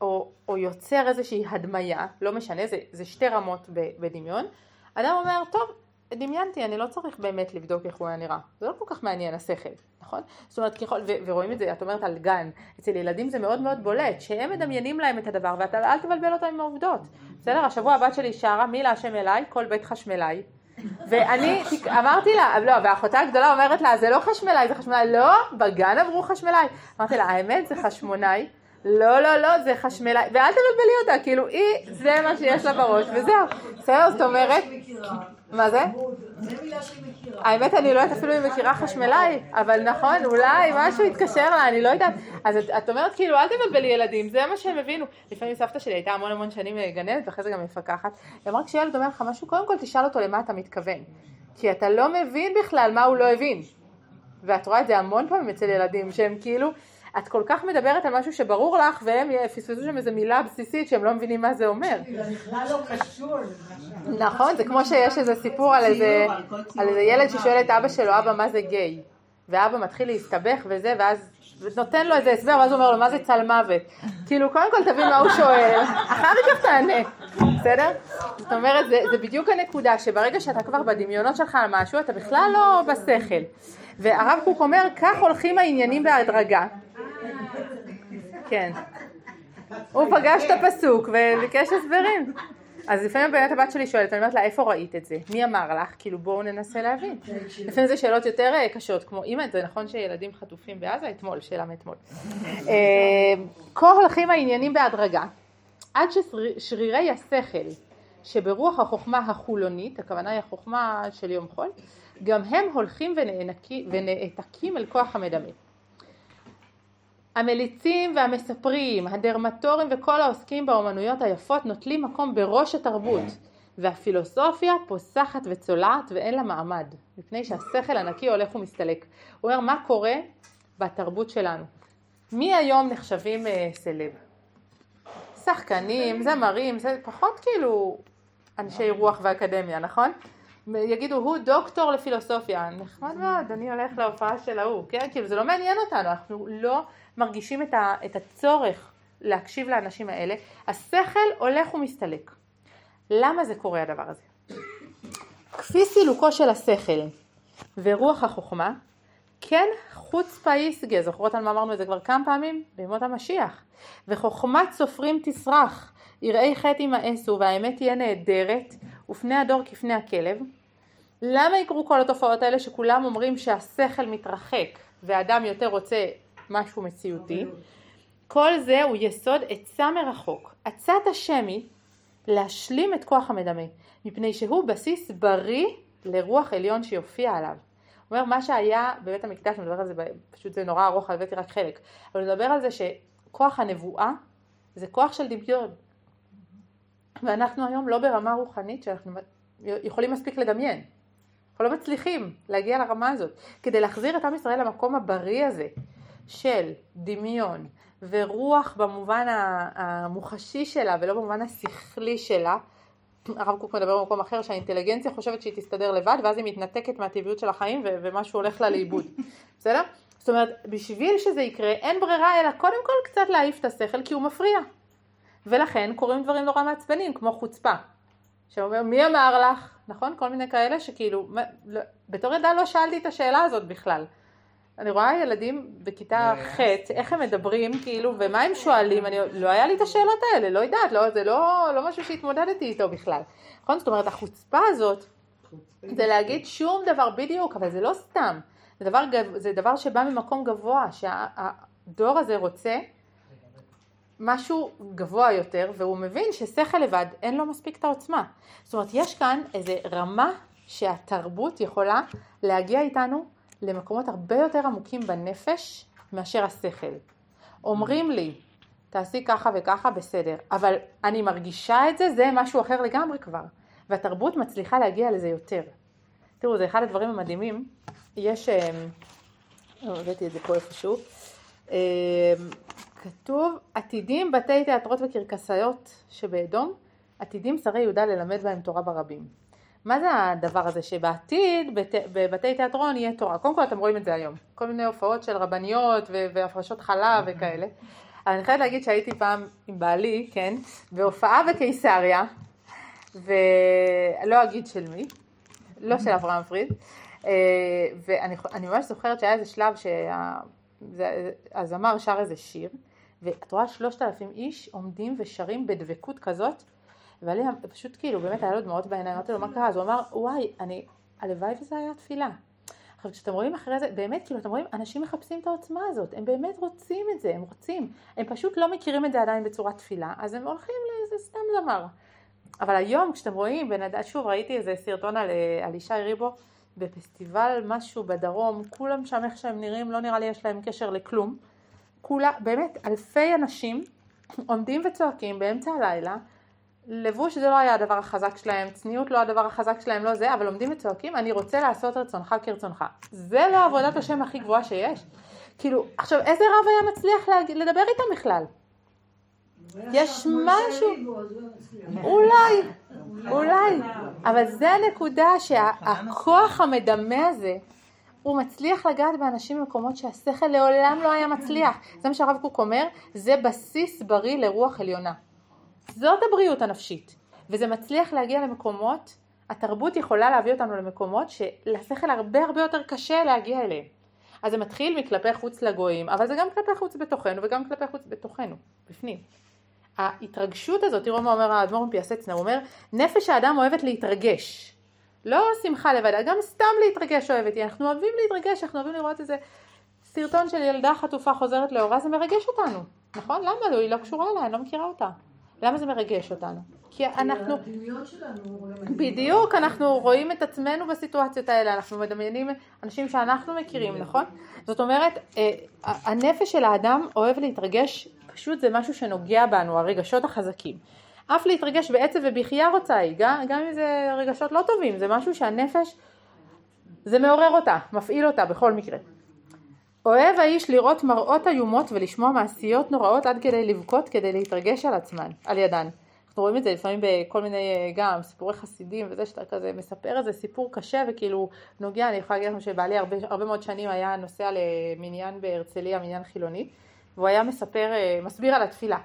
או, או יוצר איזושהי הדמיה, לא משנה, זה, זה שתי רמות בדמיון, אדם אומר, טוב, דמיינתי, אני לא צריך באמת לבדוק איך הוא היה נראה. זה לא כל כך מעניין השכל, נכון? זאת אומרת, ככל, ו, ורואים את זה, את אומרת על גן, אצל ילדים זה מאוד מאוד בולט, שהם מדמיינים להם את הדבר, ואתה אל תבלבל אותם עם העובדות. בסדר? השבוע הבת שלי שרה, מי להשם אליי? כל בית חשמלאי. ואני אמרתי לה, לא, ואחותה הגדולה אומרת לה, זה לא חשמלאי, זה חשמלאי, לא, בגן עברו חשמלאי. אמרתי לה, האמת זה חשמונאי, לא, לא, לא, זה חשמלאי, ואל תבלבלי אותה, כאילו היא, זה מה שיש לה בראש, וזהו. בסדר, זאת אומרת, מה זה? האמת אני לא יודעת אפילו אם מכירה חשמלאי, אבל נכון, אולי משהו יתקשר לה, אני לא יודעת. אז את, אומרת כאילו אל תבלבלי ילדים, זה מה שהם הבינו. לפעמים סבתא שלי הייתה המון המון שנים גננת ואחרי זה גם מפקחת. היא אמרה כשילד אומר לך משהו, קודם כל תשאל אותו למה אתה מתכוון. כי אתה לא מבין בכלל מה הוא לא הבין. ואת רואה את זה המון פעמים אצל ילדים, שהם כאילו, את כל כך מדברת על משהו שברור לך, והם פספסו שם איזו מילה בסיסית שהם לא מבינים מה זה אומר. זה בכלל לא קשור. נכון, זה כמו שיש איזה סיפור על איזה, על איזה ילד ששואל את אבא שלו, אבא מה זה גיי? ואבא מתחיל להסתבך וזה, ואז נותן לו איזה הסבר, ואז הוא אומר לו, מה זה צל מוות? כאילו, קודם כל תבין מה הוא שואל, אחר כך תענה, בסדר? זאת אומרת, זה, זה בדיוק הנקודה, שברגע שאתה כבר בדמיונות שלך על משהו, אתה בכלל לא בשכל. והרב קוק אומר, כך הולכים העניינים בהדרגה. כן. הוא פגש את הפסוק וביקש הסברים. אז לפעמים באמת הבת שלי שואלת, אני אומרת לה, איפה ראית את זה? מי אמר לך? כאילו בואו ננסה להבין. לפעמים זה שאלות יותר אה, קשות, כמו אמא, זה נכון שילדים חטופים בעזה? אתמול, שאלה מאתמול. אה, כה הולכים העניינים בהדרגה, עד ששרירי השכל שברוח החוכמה החולונית, הכוונה היא החוכמה של יום חול, גם הם הולכים ונעתקים אל כוח המדמה. המליצים והמספרים, הדרמטורים וכל העוסקים באומנויות היפות נוטלים מקום בראש התרבות והפילוסופיה פוסחת וצולעת ואין לה מעמד מפני שהשכל הנקי הולך ומסתלק. הוא אומר מה קורה בתרבות שלנו. מי היום נחשבים אה, סלב? שחקנים, זמרים, זה פחות כאילו אנשי רוח ואקדמיה, נכון? יגידו הוא דוקטור לפילוסופיה, נחמד מאוד, אני הולך להופעה של ההוא, כן? כאילו זה לא מעניין אותנו, אנחנו לא מרגישים את, ה, את הצורך להקשיב לאנשים האלה, השכל הולך ומסתלק. למה זה קורה הדבר הזה? כפי סילוקו של השכל ורוח החוכמה, כן חוצפה יסגה, זוכרות על מה אמרנו את זה כבר כמה פעמים? בימות המשיח. וחוכמת סופרים תסרח, יראי חטא ימאסו והאמת תהיה נהדרת, ופני הדור כפני הכלב. למה יקרו כל התופעות האלה שכולם אומרים שהשכל מתרחק והאדם יותר רוצה משהו מציאותי? כל זה הוא יסוד עצה מרחוק. עצת השם היא להשלים את כוח המדמה, מפני שהוא בסיס בריא לרוח עליון שיופיע עליו. הוא אומר מה שהיה בבית המקדש, אני מדבר על זה, פשוט זה נורא ארוך, הבאתי רק חלק, אבל לדבר על זה שכוח הנבואה זה כוח של דמיון. ואנחנו היום לא ברמה רוחנית שאנחנו יכולים מספיק לדמיין. אנחנו לא מצליחים להגיע לרמה הזאת. כדי להחזיר את עם ישראל למקום הבריא הזה של דמיון ורוח במובן המוחשי שלה ולא במובן השכלי שלה, הרב קוק מדבר במקום אחר שהאינטליגנציה חושבת שהיא תסתדר לבד ואז היא מתנתקת מהטבעיות של החיים ו- ומשהו הולך לה לאיבוד. בסדר? זאת אומרת, בשביל שזה יקרה אין ברירה אלא קודם כל קצת להעיף את השכל כי הוא מפריע. ולכן קורים דברים נורא מעצבנים כמו חוצפה. שאומר מי אמר לך, נכון? כל מיני כאלה שכאילו, לא, בתור ילדה לא שאלתי את השאלה הזאת בכלל. אני רואה ילדים בכיתה ח', איך הם מדברים, כאילו, ומה הם שואלים, אני, לא היה לי את השאלות האלה, לא יודעת, לא, זה לא, לא משהו שהתמודדתי איתו בכלל. נכון? זאת אומרת, החוצפה הזאת, זה להגיד שום דבר בדיוק, אבל זה לא סתם. זה דבר, זה דבר שבא ממקום גבוה, שהדור הזה רוצה משהו גבוה יותר, והוא מבין ששכל לבד אין לו מספיק את העוצמה. זאת אומרת, יש כאן איזה רמה שהתרבות יכולה להגיע איתנו למקומות הרבה יותר עמוקים בנפש מאשר השכל. אומרים לי, תעשי ככה וככה, בסדר, אבל אני מרגישה את זה, זה משהו אחר לגמרי כבר. והתרבות מצליחה להגיע לזה יותר. תראו, זה אחד הדברים המדהימים. יש, אה, הבאתי את זה פה איפשהו, אה, כתוב עתידים בתי תיאטרות וקרקסיות שבאדום, עתידים שרי יהודה ללמד בהם תורה ברבים. מה זה הדבר הזה שבעתיד בת, בבתי תיאטרון יהיה תורה? קודם כל אתם רואים את זה היום, כל מיני הופעות של רבניות ו- והפרשות חלב וכאלה. אבל אני חייבת להגיד שהייתי פעם עם בעלי, כן, בהופעה בקיסריה, ולא אגיד של מי, לא של אברהם פריד, אה, ואני אני ממש זוכרת שהיה איזה שלב שהזמר שר איזה שיר, ואת רואה שלושת אלפים איש עומדים ושרים בדבקות כזאת, והיה לי פשוט כאילו באמת היה לו דמעות בעיניים, אמרתי לו מה קרה? אז הוא אמר וואי, אני, הלוואי וזה היה תפילה. עכשיו כשאתם רואים אחרי זה, באמת, כאילו אתם רואים, אנשים מחפשים את העוצמה הזאת, הם באמת רוצים את זה, הם רוצים, הם פשוט לא מכירים את זה עדיין בצורת תפילה, אז הם הולכים לאיזה סתם זמר. אבל היום כשאתם רואים, בן שוב ראיתי איזה סרטון על, אה, על ישי ריבו בפסטיבל משהו בדרום, כולם שם איך שהם נראים, לא נראה לי יש להם קשר לכלום. כולה, באמת, אלפי אנשים עומדים וצועקים באמצע הלילה, לבוש זה לא היה הדבר החזק שלהם, צניעות לא הדבר החזק שלהם, לא זה, אבל עומדים וצועקים, אני רוצה לעשות רצונך כרצונך. זה לא עבודת השם הכי גבוהה שיש. כאילו, עכשיו, איזה רב היה מצליח להגיד, לדבר איתם בכלל? יש משהו, אולי, אולי, אבל זה הנקודה שהכוח המדמה הזה, הוא מצליח לגעת באנשים במקומות שהשכל לעולם לא היה מצליח. זה מה שהרב קוק אומר, זה בסיס בריא לרוח עליונה. זאת הבריאות הנפשית, וזה מצליח להגיע למקומות, התרבות יכולה להביא אותנו למקומות שלשכל הרבה הרבה יותר קשה להגיע אליהם. אז זה מתחיל מכלפי חוץ לגויים, אבל זה גם כלפי חוץ בתוכנו וגם כלפי חוץ בתוכנו, בפנים. ההתרגשות הזאת, תראו מה אומר האדמו"ר מפיאסצנה, הוא אומר, נפש האדם אוהבת להתרגש. לא שמחה לבדה, גם סתם להתרגש אוהבת. אנחנו אוהבים להתרגש, אנחנו אוהבים לראות איזה סרטון של ילדה חטופה חוזרת לאורה, זה מרגש אותנו, נכון? למה לא? היא לא קשורה אליי, אני לא מכירה אותה. למה זה מרגש אותנו? כי אנחנו... בדיוק, אנחנו רואים את עצמנו בסיטואציות האלה, אנחנו מדמיינים אנשים שאנחנו מכירים, נכון? זאת אומרת, אה, הנפש של האדם אוהב להתרגש, פשוט זה משהו שנוגע בנו, הרגשות החזקים. אף להתרגש בעצב ובחייה רוצה היא, גם, גם אם זה רגשות לא טובים, זה משהו שהנפש, זה מעורר אותה, מפעיל אותה בכל מקרה. אוהב האיש לראות מראות איומות ולשמוע מעשיות נוראות עד כדי לבכות כדי להתרגש על עצמן, על ידן. אנחנו רואים את זה לפעמים בכל מיני גם סיפורי חסידים וזה שאתה כזה מספר איזה סיפור קשה וכאילו נוגע, אני יכולה להגיד לכם שבעלי הרבה, הרבה מאוד שנים היה נוסע למניין בהרצליה, מניין חילוני, והוא היה מספר, מסביר על התפילה.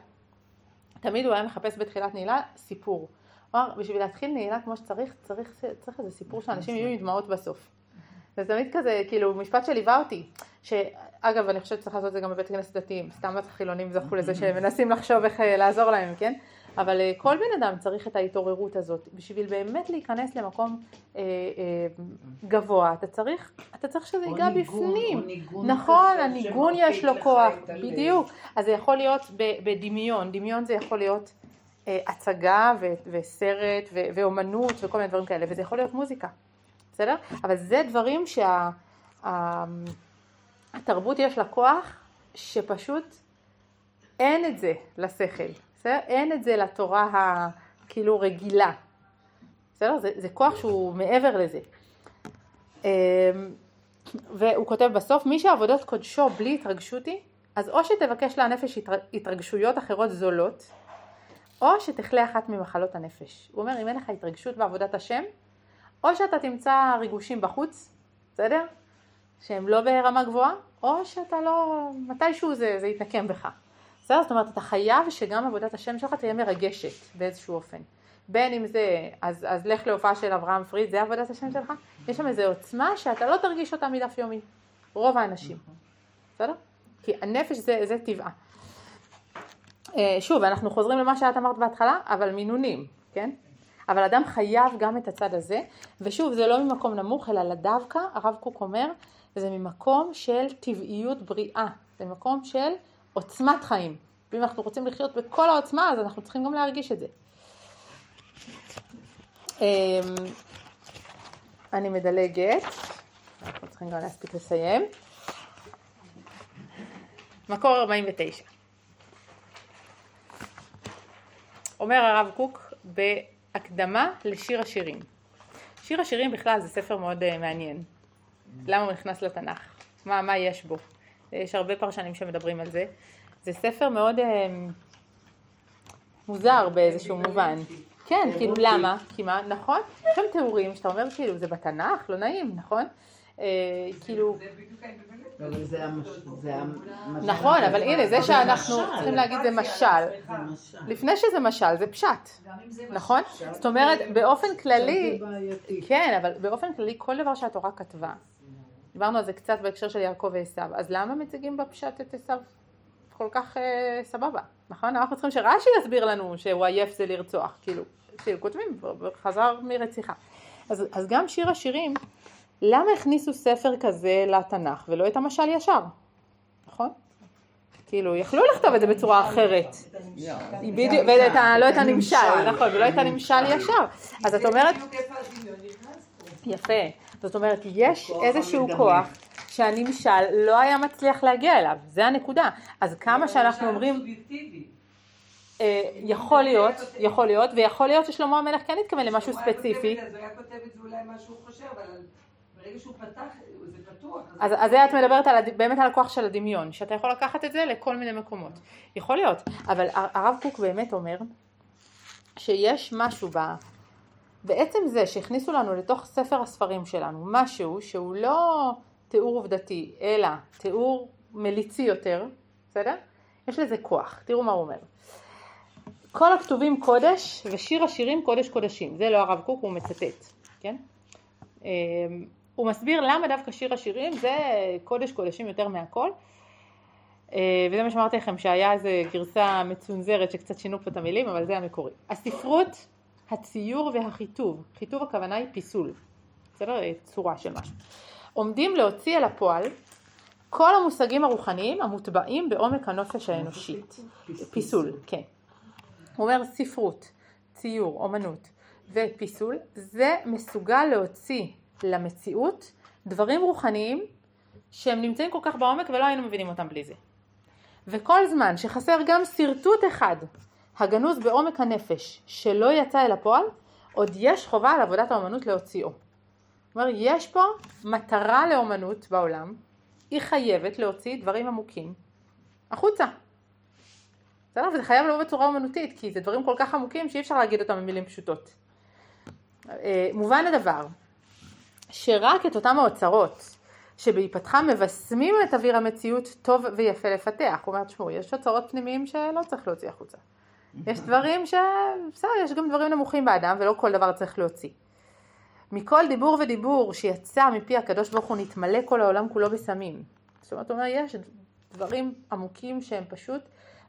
תמיד הוא היה מחפש בתחילת נעילה סיפור. אמר, בשביל להתחיל נעילה כמו שצריך, צריך, צריך איזה סיפור שאנשים יהיו עם דמעות בסוף. וזה תמיד כזה, כאילו, משפט שליווה אותי, שאגב, אני חושבת שצריך לעשות את זה גם בבית כנסת דתיים, סתם החילונים זכו לזה שהם מנסים לחשוב איך אה, לעזור להם, כן? אבל אה, כל בן אדם צריך את ההתעוררות הזאת, בשביל באמת להיכנס למקום אה, אה, גבוה, אתה צריך, אתה צריך שזה ייגע בפנים. ניגון נכון, הניגון יש לו כוח. בדיוק. אז זה יכול להיות בדמיון, דמיון זה יכול להיות אה, הצגה ו- וסרט ו- ואומנות וכל מיני דברים כאלה, וזה יכול להיות מוזיקה, בסדר? אבל זה דברים שהתרבות יש לה כוח שפשוט אין את זה לשכל, בסדר? אין את זה לתורה הכאילו רגילה, בסדר? זה, זה כוח שהוא מעבר לזה. אמ, והוא כותב בסוף, מי שעבודות קודשו בלי התרגשות היא, אז או שתבקש לנפש התר- התרגשויות אחרות זולות, או שתחלה אחת ממחלות הנפש. הוא אומר, אם אין לך התרגשות בעבודת השם, או שאתה תמצא ריגושים בחוץ, בסדר? שהם לא ברמה גבוהה, או שאתה לא, מתישהו זה, זה יתנקם בך. בסדר? זאת אומרת, אתה חייב שגם עבודת השם שלך תהיה מרגשת באיזשהו אופן. בין אם זה, אז, אז לך להופעה של אברהם פריד, זה עבודת השם שלך? יש שם איזו עוצמה שאתה לא תרגיש אותה מדף יומי. רוב האנשים. בסדר? כי הנפש זה, זה טבעה. אה, שוב, אנחנו חוזרים למה שאת אמרת בהתחלה, אבל מינונים, כן? אבל אדם חייב גם את הצד הזה, ושוב, זה לא ממקום נמוך, אלא דווקא, הרב קוק אומר, זה ממקום של טבעיות בריאה, זה ממקום של עוצמת חיים. ואם אנחנו רוצים לחיות בכל העוצמה, אז אנחנו צריכים גם להרגיש את זה. אמ, אני מדלגת, אנחנו צריכים גם להספיק לסיים. מקור 49. אומר הרב קוק בהקדמה לשיר השירים. שיר השירים בכלל זה ספר מאוד uh, מעניין. למה הוא נכנס לתנ"ך? מה, מה יש בו? יש הרבה פרשנים שמדברים על זה. זה ספר מאוד uh, מוזר באיזשהו מובן. כן, כאילו למה? כי מה? נכון? יש שם תיאורים שאתה אומר כאילו זה בתנ"ך, לא נעים, נכון? אה, כאילו, זה המש- זה המשל. נכון, אבל הנה זה שאנחנו. צריכים להגיד זה משל. לפני שזה משל זה פשט, נכון? זאת אומרת באופן כללי. כן, אבל באופן כללי כל דבר שהתורה כתבה, דיברנו על זה קצת בהקשר של יעקב ועשיו, אז למה מציגים בפשט את עשיו כל כך אה, סבבה, נכון? אנחנו צריכים שרש"י יסביר לנו שהוא עייף זה לרצוח, כאילו, כאילו כותבים, חזר מרציחה. אז, אז גם שיר השירים למה הכניסו ספר כזה לתנ"ך ולא את המשל ישר? נכון? כאילו, יכלו לכתוב את זה בצורה אחרת. בדיוק, ואת ה- לא את הנמשל, נכון, ולא את הנמשל ישר. אז את אומרת. יפה, זאת אומרת, יש איזשהו כוח שהנמשל לא היה מצליח להגיע אליו, זה הנקודה. אז כמה שאנחנו אומרים. אה, יכול להיות, יכול להיות, ויכול להיות ששלמה המלך כן התכוון למשהו ספציפי. אז הוא היה כותב את זה אולי מה שהוא חושב, אבל ברגע שהוא פתח, זה פתוח. אז, אז זה את מדברת על, באמת על הכוח של הדמיון, שאתה יכול לקחת את זה לכל מיני מקומות. יכול להיות, אבל הרב קוק באמת אומר שיש משהו ב... בעצם זה שהכניסו לנו לתוך ספר הספרים שלנו משהו שהוא לא תיאור עובדתי, אלא תיאור מליצי יותר, בסדר? יש לזה כוח, תראו מה הוא אומר. כל הכתובים קודש ושיר השירים קודש קודשים, זה לא הרב קוק, הוא מצטט, כן? הוא מסביר למה דווקא שיר השירים זה קודש קודשים יותר מהכל אה, וזה מה שאמרתי לכם שהיה איזה גרסה מצונזרת שקצת שינו פה את המילים אבל זה המקורי. הספרות, הציור והחיטוב, חיטוב הכוונה היא פיסול, בסדר? צורה של משהו. עומדים להוציא אל הפועל כל המושגים הרוחניים המוטבעים בעומק הנופש האנושית. פיסול, כן. הוא אומר ספרות, ציור, אומנות ופיסול, זה מסוגל להוציא למציאות דברים רוחניים שהם נמצאים כל כך בעומק ולא היינו מבינים אותם בלי זה. וכל זמן שחסר גם שרטוט אחד הגנוז בעומק הנפש שלא יצא אל הפועל, עוד יש חובה על עבודת האומנות להוציאו. אומרת, יש פה מטרה לאומנות בעולם, היא חייבת להוציא דברים עמוקים החוצה. בסדר? וזה חייב לבוא בצורה אומנותית, כי זה דברים כל כך עמוקים שאי אפשר להגיד אותם במילים פשוטות. אה, מובן הדבר שרק את אותם האוצרות שבהיפתחם מבשמים את אוויר המציאות טוב ויפה לפתח. הוא אומר, תשמעו, יש אוצרות פנימיים שלא צריך להוציא החוצה. יש דברים ש... בסדר, יש גם דברים נמוכים באדם ולא כל דבר צריך להוציא. מכל דיבור ודיבור שיצא מפי הקדוש ברוך הוא נתמלא כל העולם כולו בסמים. זאת אומרת, הוא אומר, יש דברים עמוקים שהם פשוט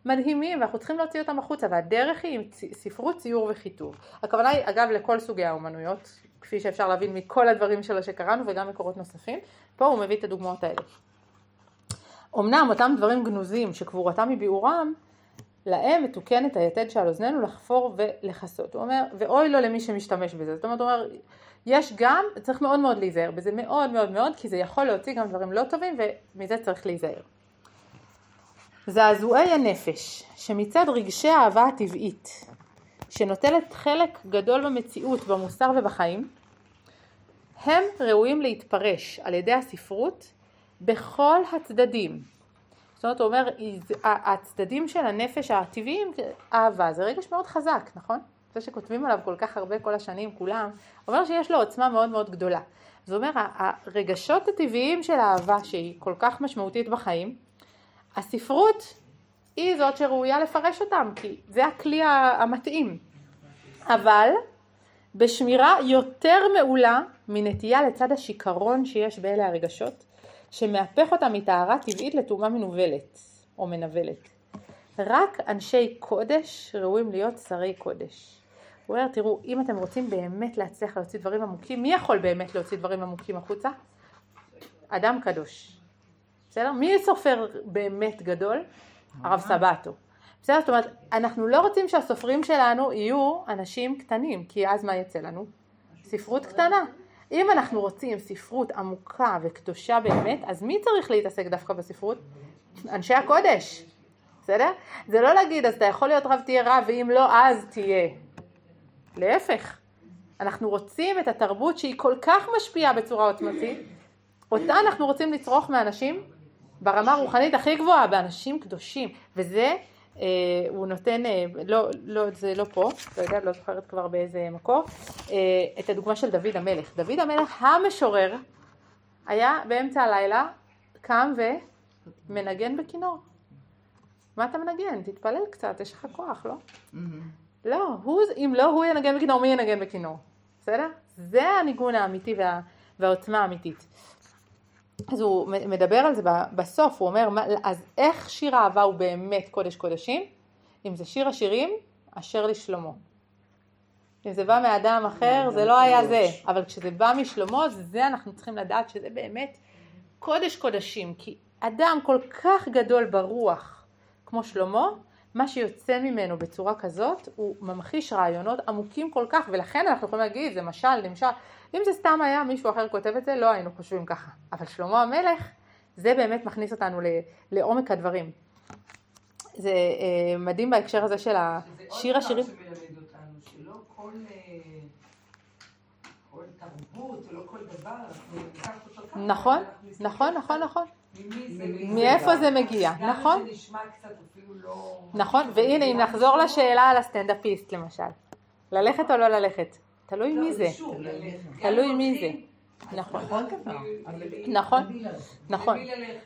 מדהימים ואנחנו צריכים להוציא אותם החוצה והדרך היא עם ספרות, ציור וחיטוב. הכוונה היא אגב לכל סוגי האומנויות, כפי שאפשר להבין מכל הדברים שלו שקראנו וגם מקורות נוספים, פה הוא מביא את הדוגמאות האלה. אמנם אותם דברים גנוזים שקבורתם היא ביעורם, להם מתוקנת היתד שעל אוזנינו לחפור ולכסות. הוא אומר, ואוי לו למי שמשתמש בזה. זאת אומרת, הוא אומר, יש גם, צריך מאוד מאוד להיזהר בזה, מאוד מאוד מאוד, כי זה יכול להוציא גם דברים לא טובים ומזה צריך להיזהר. זעזועי הנפש, שמצד רגשי האהבה הטבעית, שנוטלת חלק גדול במציאות, במוסר ובחיים, הם ראויים להתפרש על ידי הספרות בכל הצדדים. זאת אומרת, הוא אומר, הצדדים של הנפש הטבעיים, אהבה, זה רגש מאוד חזק, נכון? זה שכותבים עליו כל כך הרבה כל השנים, כולם, אומר שיש לו עוצמה מאוד מאוד גדולה. זאת אומרת, הרגשות הטבעיים של האהבה, שהיא כל כך משמעותית בחיים, הספרות היא זאת שראויה לפרש אותם, כי זה הכלי המתאים. אבל בשמירה יותר מעולה מנטייה לצד השיכרון שיש באלה הרגשות, שמהפך אותם מטהרה טבעית לטומאה מנוולת או מנוולת. רק אנשי קודש ראויים להיות שרי קודש. הוא אומר, תראו, אם אתם רוצים באמת להצליח להוציא דברים עמוקים, מי יכול באמת להוציא דברים עמוקים החוצה? אדם קדוש. בסדר? מי סופר באמת גדול? הרב סבתו. בסדר? זאת אומרת, אנחנו לא רוצים שהסופרים שלנו יהיו אנשים קטנים, כי אז מה יצא לנו? ספרות קטנה. אם אנחנו רוצים ספרות עמוקה וקדושה באמת, אז מי צריך להתעסק דווקא בספרות? אנשי הקודש. בסדר? זה לא להגיד, אז אתה יכול להיות רב תהיה רב, ואם לא, אז תהיה. להפך. אנחנו רוצים את התרבות שהיא כל כך משפיעה בצורה עוצמתית, אותה אנחנו רוצים לצרוך מאנשים ברמה הרוחנית הכי גבוהה, באנשים קדושים, וזה הוא נותן, אה, לא, לא, זה לא פה, לא יודע, לא זוכרת כבר באיזה מקור, אה, את הדוגמה של דוד המלך. דוד המלך המשורר היה באמצע הלילה קם ומנגן בכינור. מה אתה מנגן? תתפלל קצת, יש לך כוח, לא? לא, הוא, אם לא הוא ינגן בכינור, מי ינגן בכינור? בסדר? זה הניגון האמיתי וה, והעוצמה האמיתית. אז הוא מדבר על זה בסוף, הוא אומר, אז איך שיר האהבה הוא באמת קודש קודשים? אם זה שיר השירים, אשר לשלמה. אם זה בא מאדם אחר, זה לא היה זה. אבל כשזה בא משלמה, זה אנחנו צריכים לדעת שזה באמת קודש קודשים. כי אדם כל כך גדול ברוח כמו שלמה, מה שיוצא ממנו בצורה כזאת, הוא ממחיש רעיונות עמוקים כל כך, ולכן אנחנו יכולים להגיד, זה משל, למשל, אם זה סתם היה מישהו אחר כותב את זה, לא היינו חושבים ככה. אבל שלמה המלך, זה באמת מכניס אותנו ל- לעומק הדברים. זה אה, מדהים בהקשר הזה של השיר השירים. זה עוד דבר שמלמד אותנו, שלא כל, אה, כל תרבות ולא כל דבר, אנחנו ניקח אותו ככה. נכון, נכון, נכון, נכון. מאיפה זה מגיע, נכון? זה נשמע קצת אפילו לא... נכון, והנה אם נחזור לשאלה על הסטנדאפיסט למשל, ללכת או לא ללכת, תלוי מי זה. תלוי מי זה, נכון, נכון. נכון,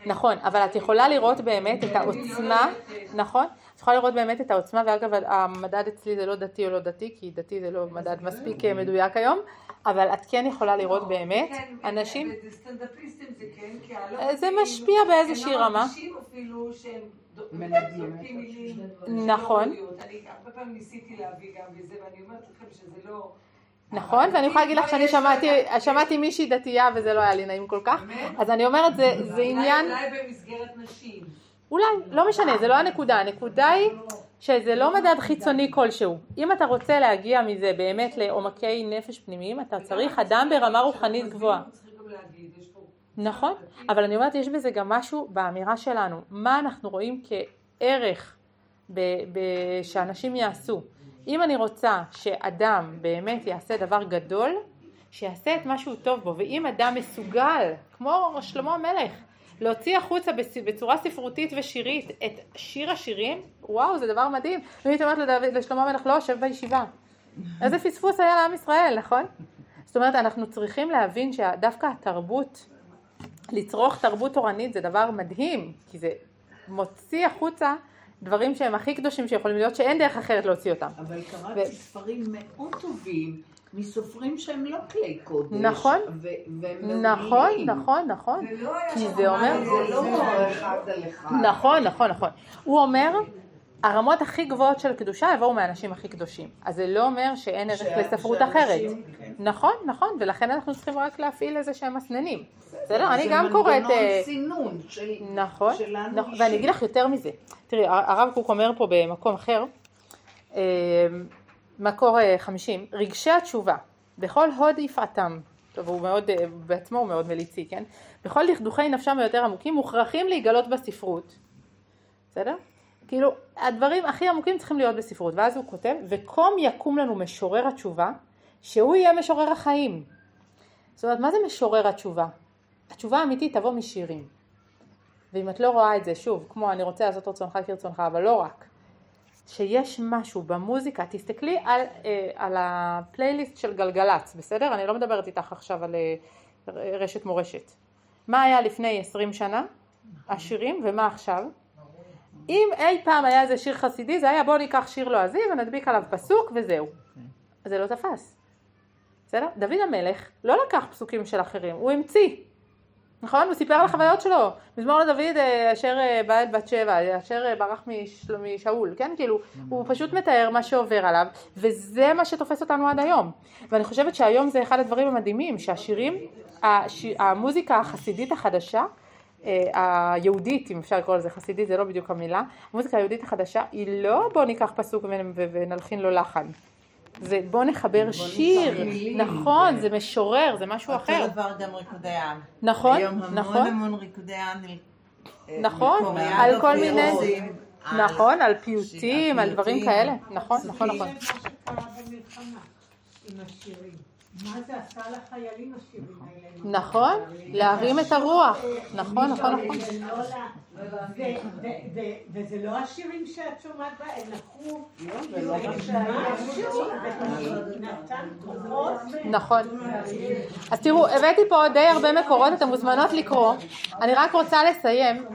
נכון, אבל את יכולה לראות באמת את העוצמה, נכון, את יכולה לראות באמת את העוצמה, ואגב המדד אצלי זה לא דתי או לא דתי, כי דתי זה לא מדד מספיק אה, מדויק היום, אבל את כן יכולה לראות באמת כן, אנשים, זה כן, אה, משפיע באיזושהי רמה. לא נכון. אני הרבה פעמים ניסיתי להביא גם בזה, ואני אומרת לכם שזה לא... נכון, ואני יכולה להגיד לך שאני שמעתי, מישהי דתייה וזה לא היה לי נעים כל כך? אז אני אומרת זה, עניין, אולי במסגרת נשים. אולי, לא משנה, זה לא הנקודה, הנקודה היא שזה לא מדד חיצוני כלשהו. אם אתה רוצה להגיע מזה באמת לעומקי נפש פנימיים, אתה צריך אדם ברמה רוחנית גבוהה. נכון, אבל אני אומרת, יש בזה גם משהו באמירה שלנו. מה אנחנו רואים כערך שאנשים יעשו. אם אני רוצה שאדם באמת יעשה דבר גדול, שיעשה את מה שהוא טוב בו. ואם אדם מסוגל, כמו שלמה המלך, להוציא החוצה בצורה ספרותית ושירית את שיר השירים, וואו, זה דבר מדהים. ואם הייתי אומרת לשלמה המלך, לא, שב בישיבה. איזה פספוס היה לעם ישראל, נכון? זאת אומרת, אנחנו צריכים להבין שדווקא התרבות, לצרוך תרבות תורנית זה דבר מדהים, כי זה מוציא החוצה דברים שהם הכי קדושים שיכולים להיות, שאין דרך אחרת להוציא אותם. אבל קראתי ספרים מאוד טובים מסופרים שהם לא כלי קודש. נכון. ו- והם נכון, מעולים. נכון, נכון. לא היה כי זה אומר, זה לא אחד על אחד. נכון, נכון, נכון. הוא אומר, הרמות הכי גבוהות של קדושה יבואו מהאנשים הכי קדושים. אז זה לא אומר שאין ערך לספרות אחרת. כן. נכון, נכון, ולכן אנחנו צריכים רק להפעיל איזה שהם מסננים. בסדר? אני גם קוראת... זה מנגנון אה, סינון של... נכון, נכון. ואני אגיד לך יותר מזה. תראי, הרב קוק אומר פה במקום אחר, אה, מקור אה, 50, רגשי התשובה, בכל הוד יפעתם, טוב, הוא מאוד, אה, בעצמו הוא מאוד מליצי, כן? בכל דכדוכי נפשם היותר עמוקים, מוכרחים להיגלות בספרות. בסדר? כאילו, הדברים הכי עמוקים צריכים להיות בספרות. ואז הוא כותב, וקום יקום לנו משורר התשובה, שהוא יהיה משורר החיים. זאת אומרת, מה זה משורר התשובה? התשובה האמיתית תבוא משירים. ואם את לא רואה את זה, שוב, כמו אני רוצה לעשות רצונך כרצונך, אבל לא רק, שיש משהו במוזיקה, תסתכלי על, אה, על הפלייליסט של גלגלצ, בסדר? אני לא מדברת איתך עכשיו על אה, רשת מורשת. מה היה לפני 20 שנה? השירים, ומה עכשיו? אם אי פעם היה איזה שיר חסידי, זה היה בוא ניקח שיר לועזי ונדביק עליו פסוק וזהו. זה לא תפס. בסדר? דוד המלך לא לקח פסוקים של אחרים, הוא המציא. נכון? הוא סיפר על החוויות שלו. מזמור לדוד אה, אשר אה, בא אל בת שבע, אשר אה, ברח משל- משאול, כן? כאילו, הוא פשוט מתאר מה שעובר עליו, וזה מה שתופס אותנו עד היום. ואני חושבת שהיום זה אחד הדברים המדהימים, שהשירים, הש... המוזיקה החסידית החדשה, היהודית, אם אפשר לקרוא לזה חסידית, זה לא בדיוק המילה, המוזיקה היהודית החדשה היא לא בוא ניקח פסוק ונלחין לו לחן. זה בוא נחבר שיר, מילים. נכון, זה משורר, זה משהו אחר. אותו דבר גם ריקודי עם. נכון, היום המון נכון. המון ריקודי עם. אה, נכון, על כל מיני- על- נכון, על פיוטים, על דברים פיוטים. כאלה, נכון, נכון, נכון. מה זה עשה לחיילים השירים האלה? נכון, להרים את הרוח, נכון, נכון, נכון. זה לא וזה לא השירים שאת שומעת בה, הם לקחו... וזה נתן כוחות. נכון. אז תראו, הבאתי פה די הרבה מקורות, אתן מוזמנות לקרוא. אני רק רוצה לסיים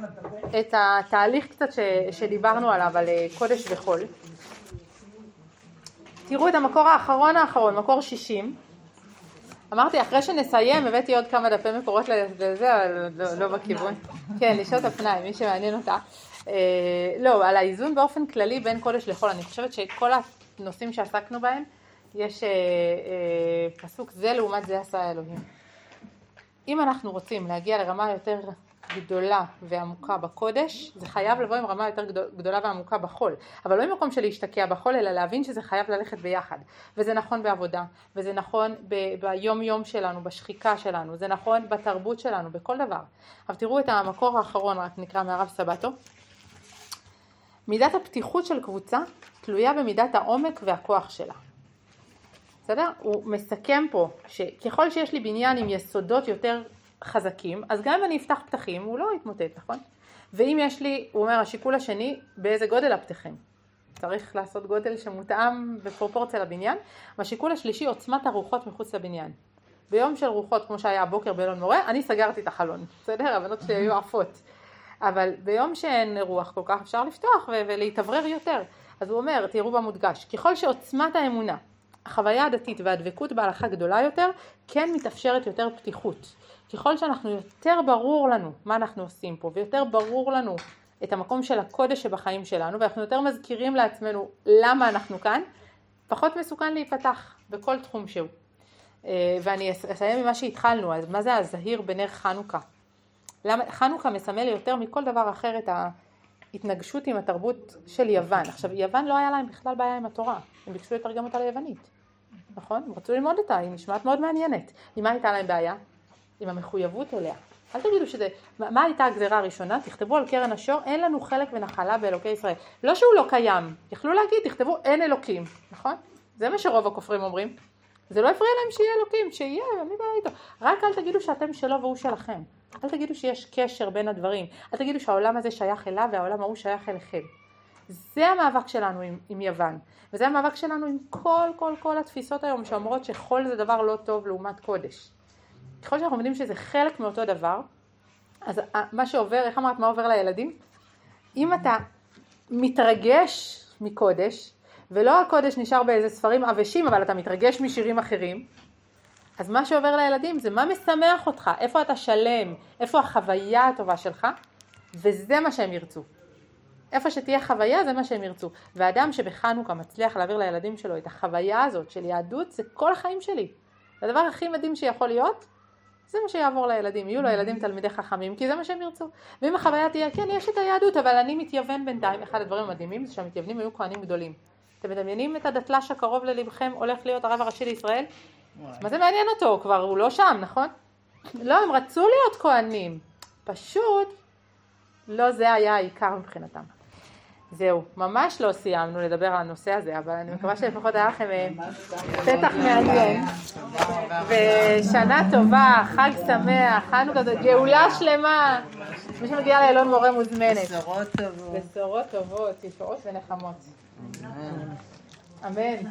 את התהליך קצת ש, שדיברנו עליו, על אה, קודש וחול. תראו את המקור האחרון האחרון, מקור 60. אמרתי, אחרי שנסיים, הבאתי עוד כמה דפי מקורות לזה, אבל לא, לא בכיוון. כן, לשעות הפנאי, מי שמעניין אותה. אה, לא, על האיזון באופן כללי בין קודש לחול. אני חושבת שכל הנושאים שעסקנו בהם, יש אה, אה, פסוק זה לעומת זה עשה האלוהים. אם אנחנו רוצים להגיע לרמה יותר גדולה ועמוקה בקודש, זה חייב לבוא עם רמה יותר גדול- גדולה ועמוקה בחול. אבל לא ממקום של להשתקע בחול, אלא להבין שזה חייב ללכת ביחד. וזה נכון בעבודה, וזה נכון ב- ביום יום שלנו, בשחיקה שלנו, זה נכון בתרבות שלנו, בכל דבר. אבל תראו את המקור האחרון, רק נקרא מהרב סבתו. מידת הפתיחות של קבוצה תלויה במידת העומק והכוח שלה. בסדר? הוא מסכם פה שככל שיש לי בניין עם יסודות יותר חזקים, אז גם אם אני אפתח פתחים הוא לא יתמוטט, נכון? ואם יש לי, הוא אומר, השיקול השני, באיזה גודל הפתחים. צריך לעשות גודל שמותאם בפרופורציה לבניין. והשיקול השלישי, עוצמת הרוחות מחוץ לבניין. ביום של רוחות, כמו שהיה הבוקר באלון מורה, אני סגרתי את החלון, בסדר? הבנות שלי היו עפות. אבל ביום שאין רוח כל כך אפשר לפתוח ו- ולהתאוורר יותר. אז הוא אומר, תראו במודגש, ככל שעוצמת האמונה, החוויה הדתית והדבקות בהלכה גדולה יותר, כן מתאפשרת יותר פתיחות. ככל שאנחנו יותר ברור לנו מה אנחנו עושים פה, ויותר ברור לנו את המקום של הקודש שבחיים שלנו, ואנחנו יותר מזכירים לעצמנו למה אנחנו כאן, פחות מסוכן להיפתח בכל תחום שהוא. אה, ואני אס- אסיים ממה שהתחלנו, אז מה זה הזהיר בנר חנוכה? חנוכה מסמל יותר מכל דבר אחר את ההתנגשות עם התרבות של יוון. עכשיו, יוון לא היה להם בכלל בעיה עם התורה, הם ביקשו לתרגם אותה ליוונית, נכון? הם רצו ללמוד אותה, היא נשמעת מאוד מעניינת. עם מה הייתה להם בעיה? עם המחויבות אליה. אל תגידו שזה, מה מה הייתה הגזרה הראשונה? תכתבו על קרן השור, אין לנו חלק ונחלה באלוקי ישראל. לא שהוא לא קיים, יכלו להגיד, תכתבו אין אלוקים, נכון? זה מה שרוב הכופרים אומרים. זה לא הפריע להם שיהיה אלוקים, שיהיה, לי בעיה איתו. רק אל תגידו שאתם שלו והוא שלכם. אל תגידו שיש קשר בין הדברים. אל תגידו שהעולם הזה שייך אליו והעולם ההוא שייך אליכם. זה המאבק שלנו עם, עם יוון, וזה המאבק שלנו עם כל כל כל התפיסות היום שאומרות שחול זה דבר לא טוב לעומת קודש. ככל שאנחנו יודעים שזה חלק מאותו דבר, אז מה שעובר, איך אמרת, מה עובר לילדים? אם אתה מתרגש מקודש, ולא הקודש נשאר באיזה ספרים עבשים, אבל אתה מתרגש משירים אחרים, אז מה שעובר לילדים זה מה משמח אותך, איפה אתה שלם, איפה החוויה הטובה שלך, וזה מה שהם ירצו. איפה שתהיה חוויה זה מה שהם ירצו. ואדם שבחנוכה מצליח להעביר לילדים שלו את החוויה הזאת של יהדות, זה כל החיים שלי. זה הדבר הכי מדהים שיכול להיות, זה מה שיעבור לילדים. יהיו לילדים תלמידי חכמים, כי זה מה שהם ירצו. ואם החוויה תהיה, כן, יש את היהדות, אבל אני מתייוון בינתיים. אחד הדברים המדהימים זה שהמתייוונים היו כהנים גדולים. אתם מדמיינים את הדתל"ש הקרוב ללבכם הולך להיות הרב הראשי לישראל? מה זה מעניין אותו? כבר הוא לא שם, נכון? לא, הם רצו להיות כהנים. פשוט לא זה היה העיקר מבחינתם. זהו, ממש לא סיימנו לדבר על הנושא הזה, אבל אני מקווה שלפחות היה לכם אה, פתח מעניין. ושנה טובה, חג שמח, חנוכה, גאולה שלמה. מי שמגיע לאלון מורה מוזמנת. בשורות טובות. בשורות טובות, ישועות ונחמות. אמן.